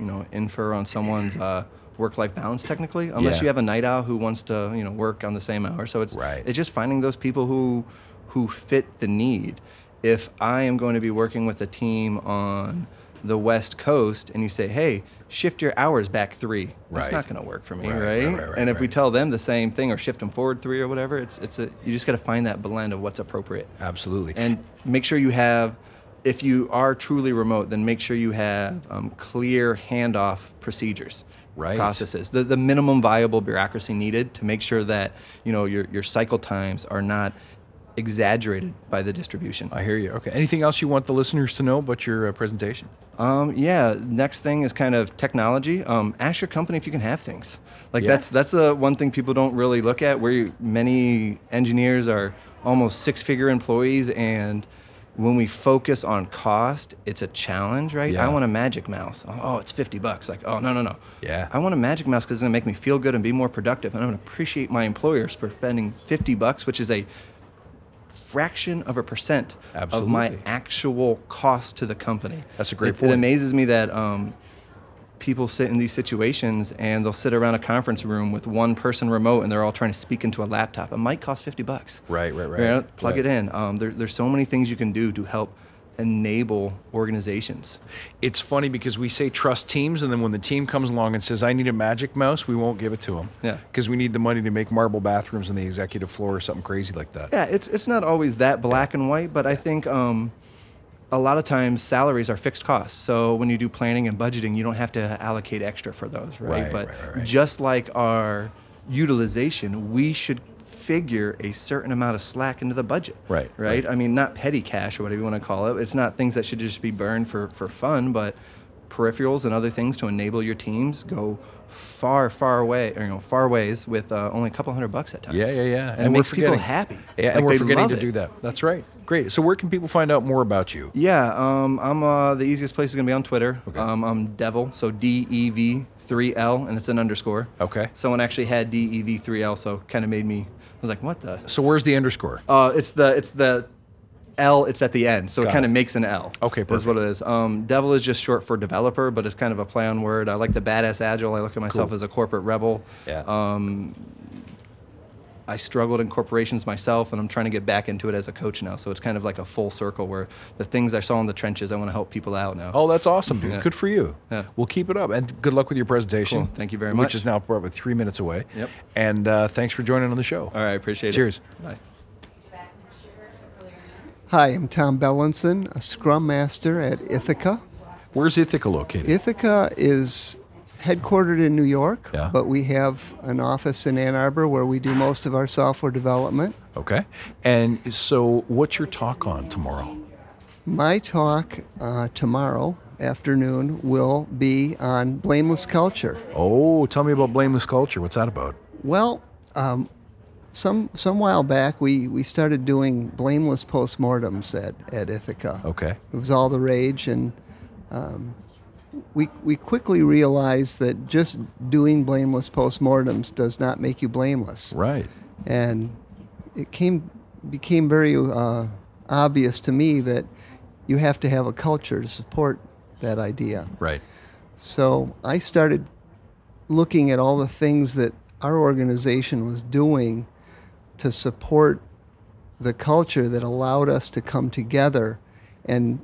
you know infer on someone's uh, work-life balance technically unless Yeah. you have a night owl who wants to you know work on the same hour so it's right. it's just finding those people who who fit the need if i am going to be working with a team on the west coast and you say hey shift your hours back three that's Right. not going to work for me right, right, right, and if we tell them the same thing or shift them forward three or whatever it's it's a you just got to find that blend of what's appropriate Absolutely. and make sure you have if you are truly remote then make sure you have um, clear handoff procedures Right. processes the, the minimum viable bureaucracy needed to make sure that you know your, your cycle times are not exaggerated by the distribution I hear you. Okay. Anything else you want the listeners to know about your uh, presentation? um, yeah. Next thing is kind of technology. Um, ask your company if you can have things. Like Yeah. that's that's a one thing people don't really look at. Where many engineers are almost six-figure employees, and when we focus on cost, it's a challenge, right? Yeah. I want a Magic Mouse. Oh, oh, it's fifty bucks. Like, oh no no no. Yeah. I want a Magic Mouse because it's gonna make me feel good and be more productive, and I'm gonna appreciate my employers for spending fifty bucks, which is a fraction of a percent of my actual cost to the company. That's a great it, point. It amazes me that um, people sit in these situations and they'll sit around a conference room with one person remote and they're all trying to speak into a laptop. It might cost 50 bucks. Right, right, right. You know, plug Right. it in. Um, there, there's so many things you can do to help enable organizations. It's funny because we say trust teams, and then when the team comes along and says, I need a magic mouse, we won't give it to them. Yeah. Because we need the money to make marble bathrooms on the executive floor or something crazy like that. Yeah, it's it's not always that black and white, but I think um, a lot of times salaries are fixed costs. So when you do planning and budgeting, you don't have to allocate extra for those, right? Right, but right, right, just like our utilization, we should figure a certain amount of slack into the budget. Right, Right. I mean, not petty cash or whatever you want to call it. It's not things that should just be burned for for fun, but peripherals and other things to enable your teams go far, far away, or you know, far ways with uh, only a couple hundred bucks at times. Yeah, yeah, yeah. And, it we're makes people happy. Yeah, Like, and we're forgetting to it. do that. That's right. Great. So where can people find out more about you? Yeah, um, I'm uh, the easiest place is gonna be on Twitter. Um, I'm Dev3l, so D E V three L, and it's an underscore. Okay. Someone actually had D E V three L, so kind of made me. I was like, what the? So where's the underscore? Uh, it's the it's the L. It's at the end, so Got it kind of makes an L. Okay, That's what it is. Um, Dev3l is just short for developer, but it's kind of a play on word. I like the badass agile. I look at myself Cool. as a corporate rebel. Yeah. Um, I struggled in corporations myself, and I'm trying to get back into it as a coach now. So it's kind of like a full circle where the things I saw in the trenches, I want to help people out now. Oh, that's awesome, dude. Good for you. Yeah. We'll keep it up. And good luck with your presentation. Cool. Thank you very much. Which is now probably three minutes away. Yep. And uh, thanks for joining on the show. All right, appreciate it. Cheers. Bye. Hi, I'm Tom Bellinson, a Scrum Master at ITHAKA. Where's ITHAKA located? ITHAKA is headquartered in New York, Yeah. but we have an office in Ann Arbor where we do most of our software development. Okay. And so what's your talk on tomorrow? My talk uh, tomorrow afternoon will be on blameless culture. Oh, tell me about blameless culture. What's that about? Well, um, some some while back we, we started doing blameless postmortems at, at ITHAKA. Okay. It was all the rage, and um, we we quickly realized that just doing blameless postmortems does not make you blameless. Right. And it came became very uh, obvious to me that you have to have a culture to support that idea. Right. So I started looking at all the things that our organization was doing to support the culture that allowed us to come together and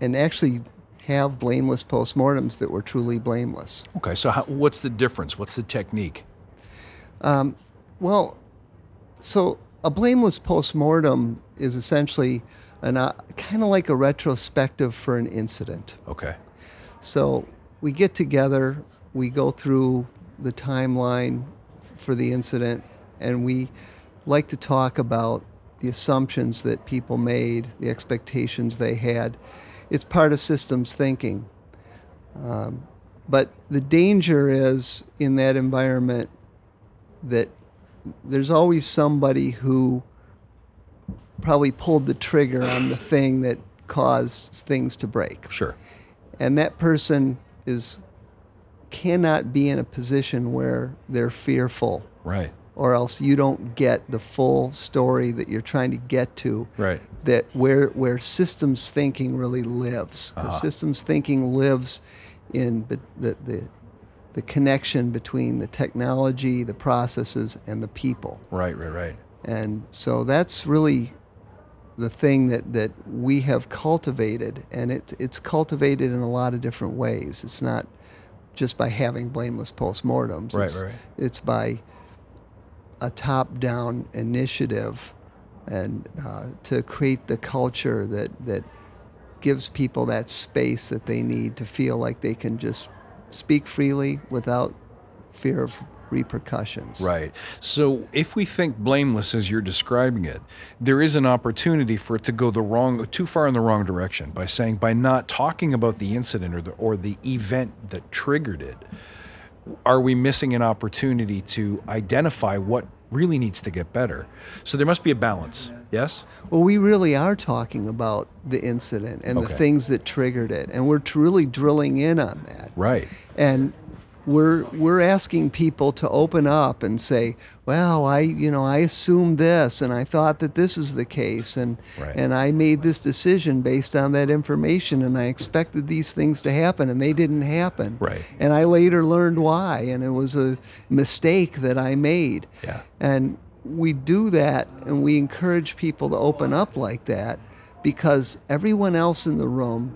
and actually have blameless postmortems that were truly blameless. Okay, so how, what's the difference? What's the technique? Um, well, so a blameless postmortem is essentially an uh, kind of like a retrospective for an incident. Okay. So we get together, we go through the timeline for the incident, and we like to talk about the assumptions that people made, the expectations they had. It's part of systems thinking. Um, but the danger is in that environment that there's always somebody who probably pulled the trigger on the thing that caused things to break. Sure. And that person is cannot be in a position where they're fearful. Right. Or else you don't get the full story that you're trying to get to. Right. That where where systems thinking really lives. 'Cause Uh-huh. systems thinking lives in the, the the the connection between the technology, the processes, and the people. Right, right, right. And so that's really the thing that, that we have cultivated, and it, it's cultivated in a lot of different ways. It's not just by having blameless postmortems. Right, it's, right. It's by a top-down initiative, and uh, to create the culture that that gives people that space that they need to feel like they can just speak freely without fear of repercussions. Right. So if we think blameless as you're describing it, there is an opportunity for it to go the wrong too far in the wrong direction by saying by not talking about the incident or the or the event that triggered it, are we missing an opportunity to identify what really needs to get better? So there must be a balance. Yes? Well, we really are talking about the incident and Okay. the things that triggered it, and we're truly drilling in on that. Right. And we're we're asking people to open up and say, "Well, I you know I assumed this, and I thought that this is the case, and Right. and I made this decision based on that information, and I expected these things to happen, and they didn't happen. Right. And I later learned why, and it was a mistake that I made. Yeah. And we do that and we encourage people to open up like that because everyone else in the room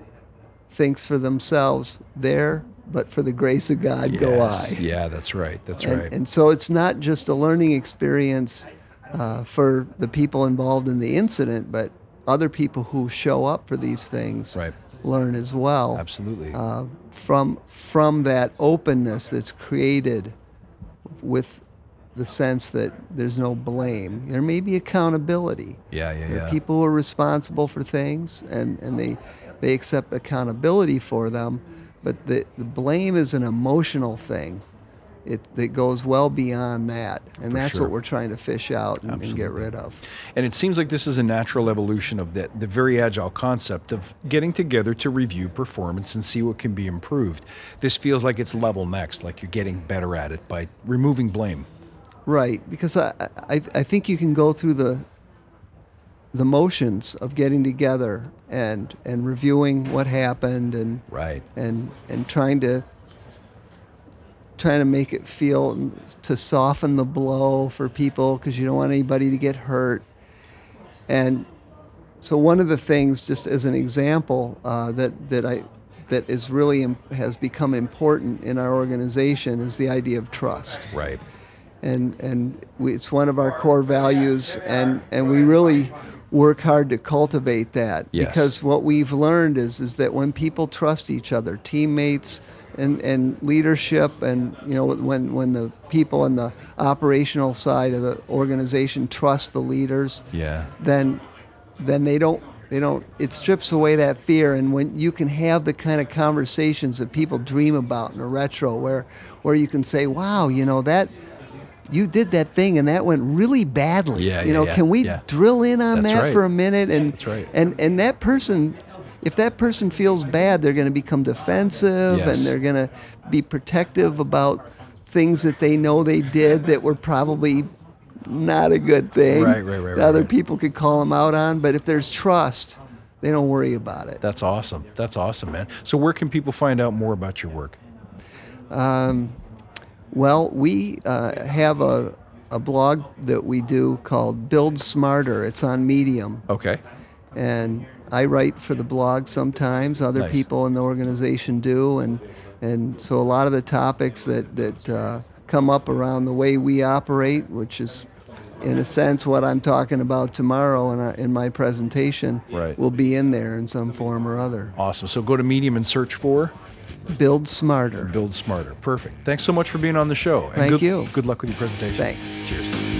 thinks for themselves there, but for the grace of God go I. Yeah, that's right. That's and, right. and so it's not just a learning experience uh, for the people involved in the incident, but other people who show up for these things Right. learn as well. Absolutely. Uh, from from that openness that's created with the sense that there's no blame. There may be accountability. Yeah, yeah, There yeah. people who are responsible for things and, and they they accept accountability for them, but the, the blame is an emotional thing. It that goes well beyond that. And For that's sure. what we're trying to fish out and, and get rid of. And it seems like this is a natural evolution of the, the very agile concept of getting together to review performance and see what can be improved. This feels like it's level next, like you're getting better at it by removing blame. Right, because I, I, I think you can go through the the motions of getting together and and reviewing what happened and right. and and trying to trying to make it feel to soften the blow for people because you don't want anybody to get hurt. And so one of the things just as an example uh, that that I that is really im- has become important in our organization is the idea of trust. Right. and and we, it's one of our core values and and we really work hard to cultivate that Yes. because what we've learned is is that when people trust each other teammates and, and leadership and you know when when the people on the operational side of the organization trust the leaders Yeah. then then they don't they don't it strips away that fear and when you can have the kind of conversations that people dream about in a retro where where you can say wow you know that you did that thing and that went really badly Yeah, you know yeah, can we yeah. drill in on That's that right. for a minute and That's right. and and that person if that person feels bad they're going to become defensive Yes. and they're going to be protective about things that they know they did that were probably not a good thing Right, right, right, that other right. people could call them out on but if there's trust they don't worry about it That's awesome. That's awesome, man. So where can people find out more about your work? um, Well, we uh, have a, a blog that we do called Build Smarter. It's on Medium. Okay. And I write for the blog sometimes. Other Nice. people in the organization do, and and so a lot of the topics that that uh, come up around the way we operate, which is in a sense what I'm talking about tomorrow in, a, in my presentation, Right. will be in there in some form or other. Awesome. So go to Medium and search for Build Smarter. Build Smarter. Perfect. Thanks so much for being on the show. And Thank good, you. Good luck with your presentation. Thanks. Cheers.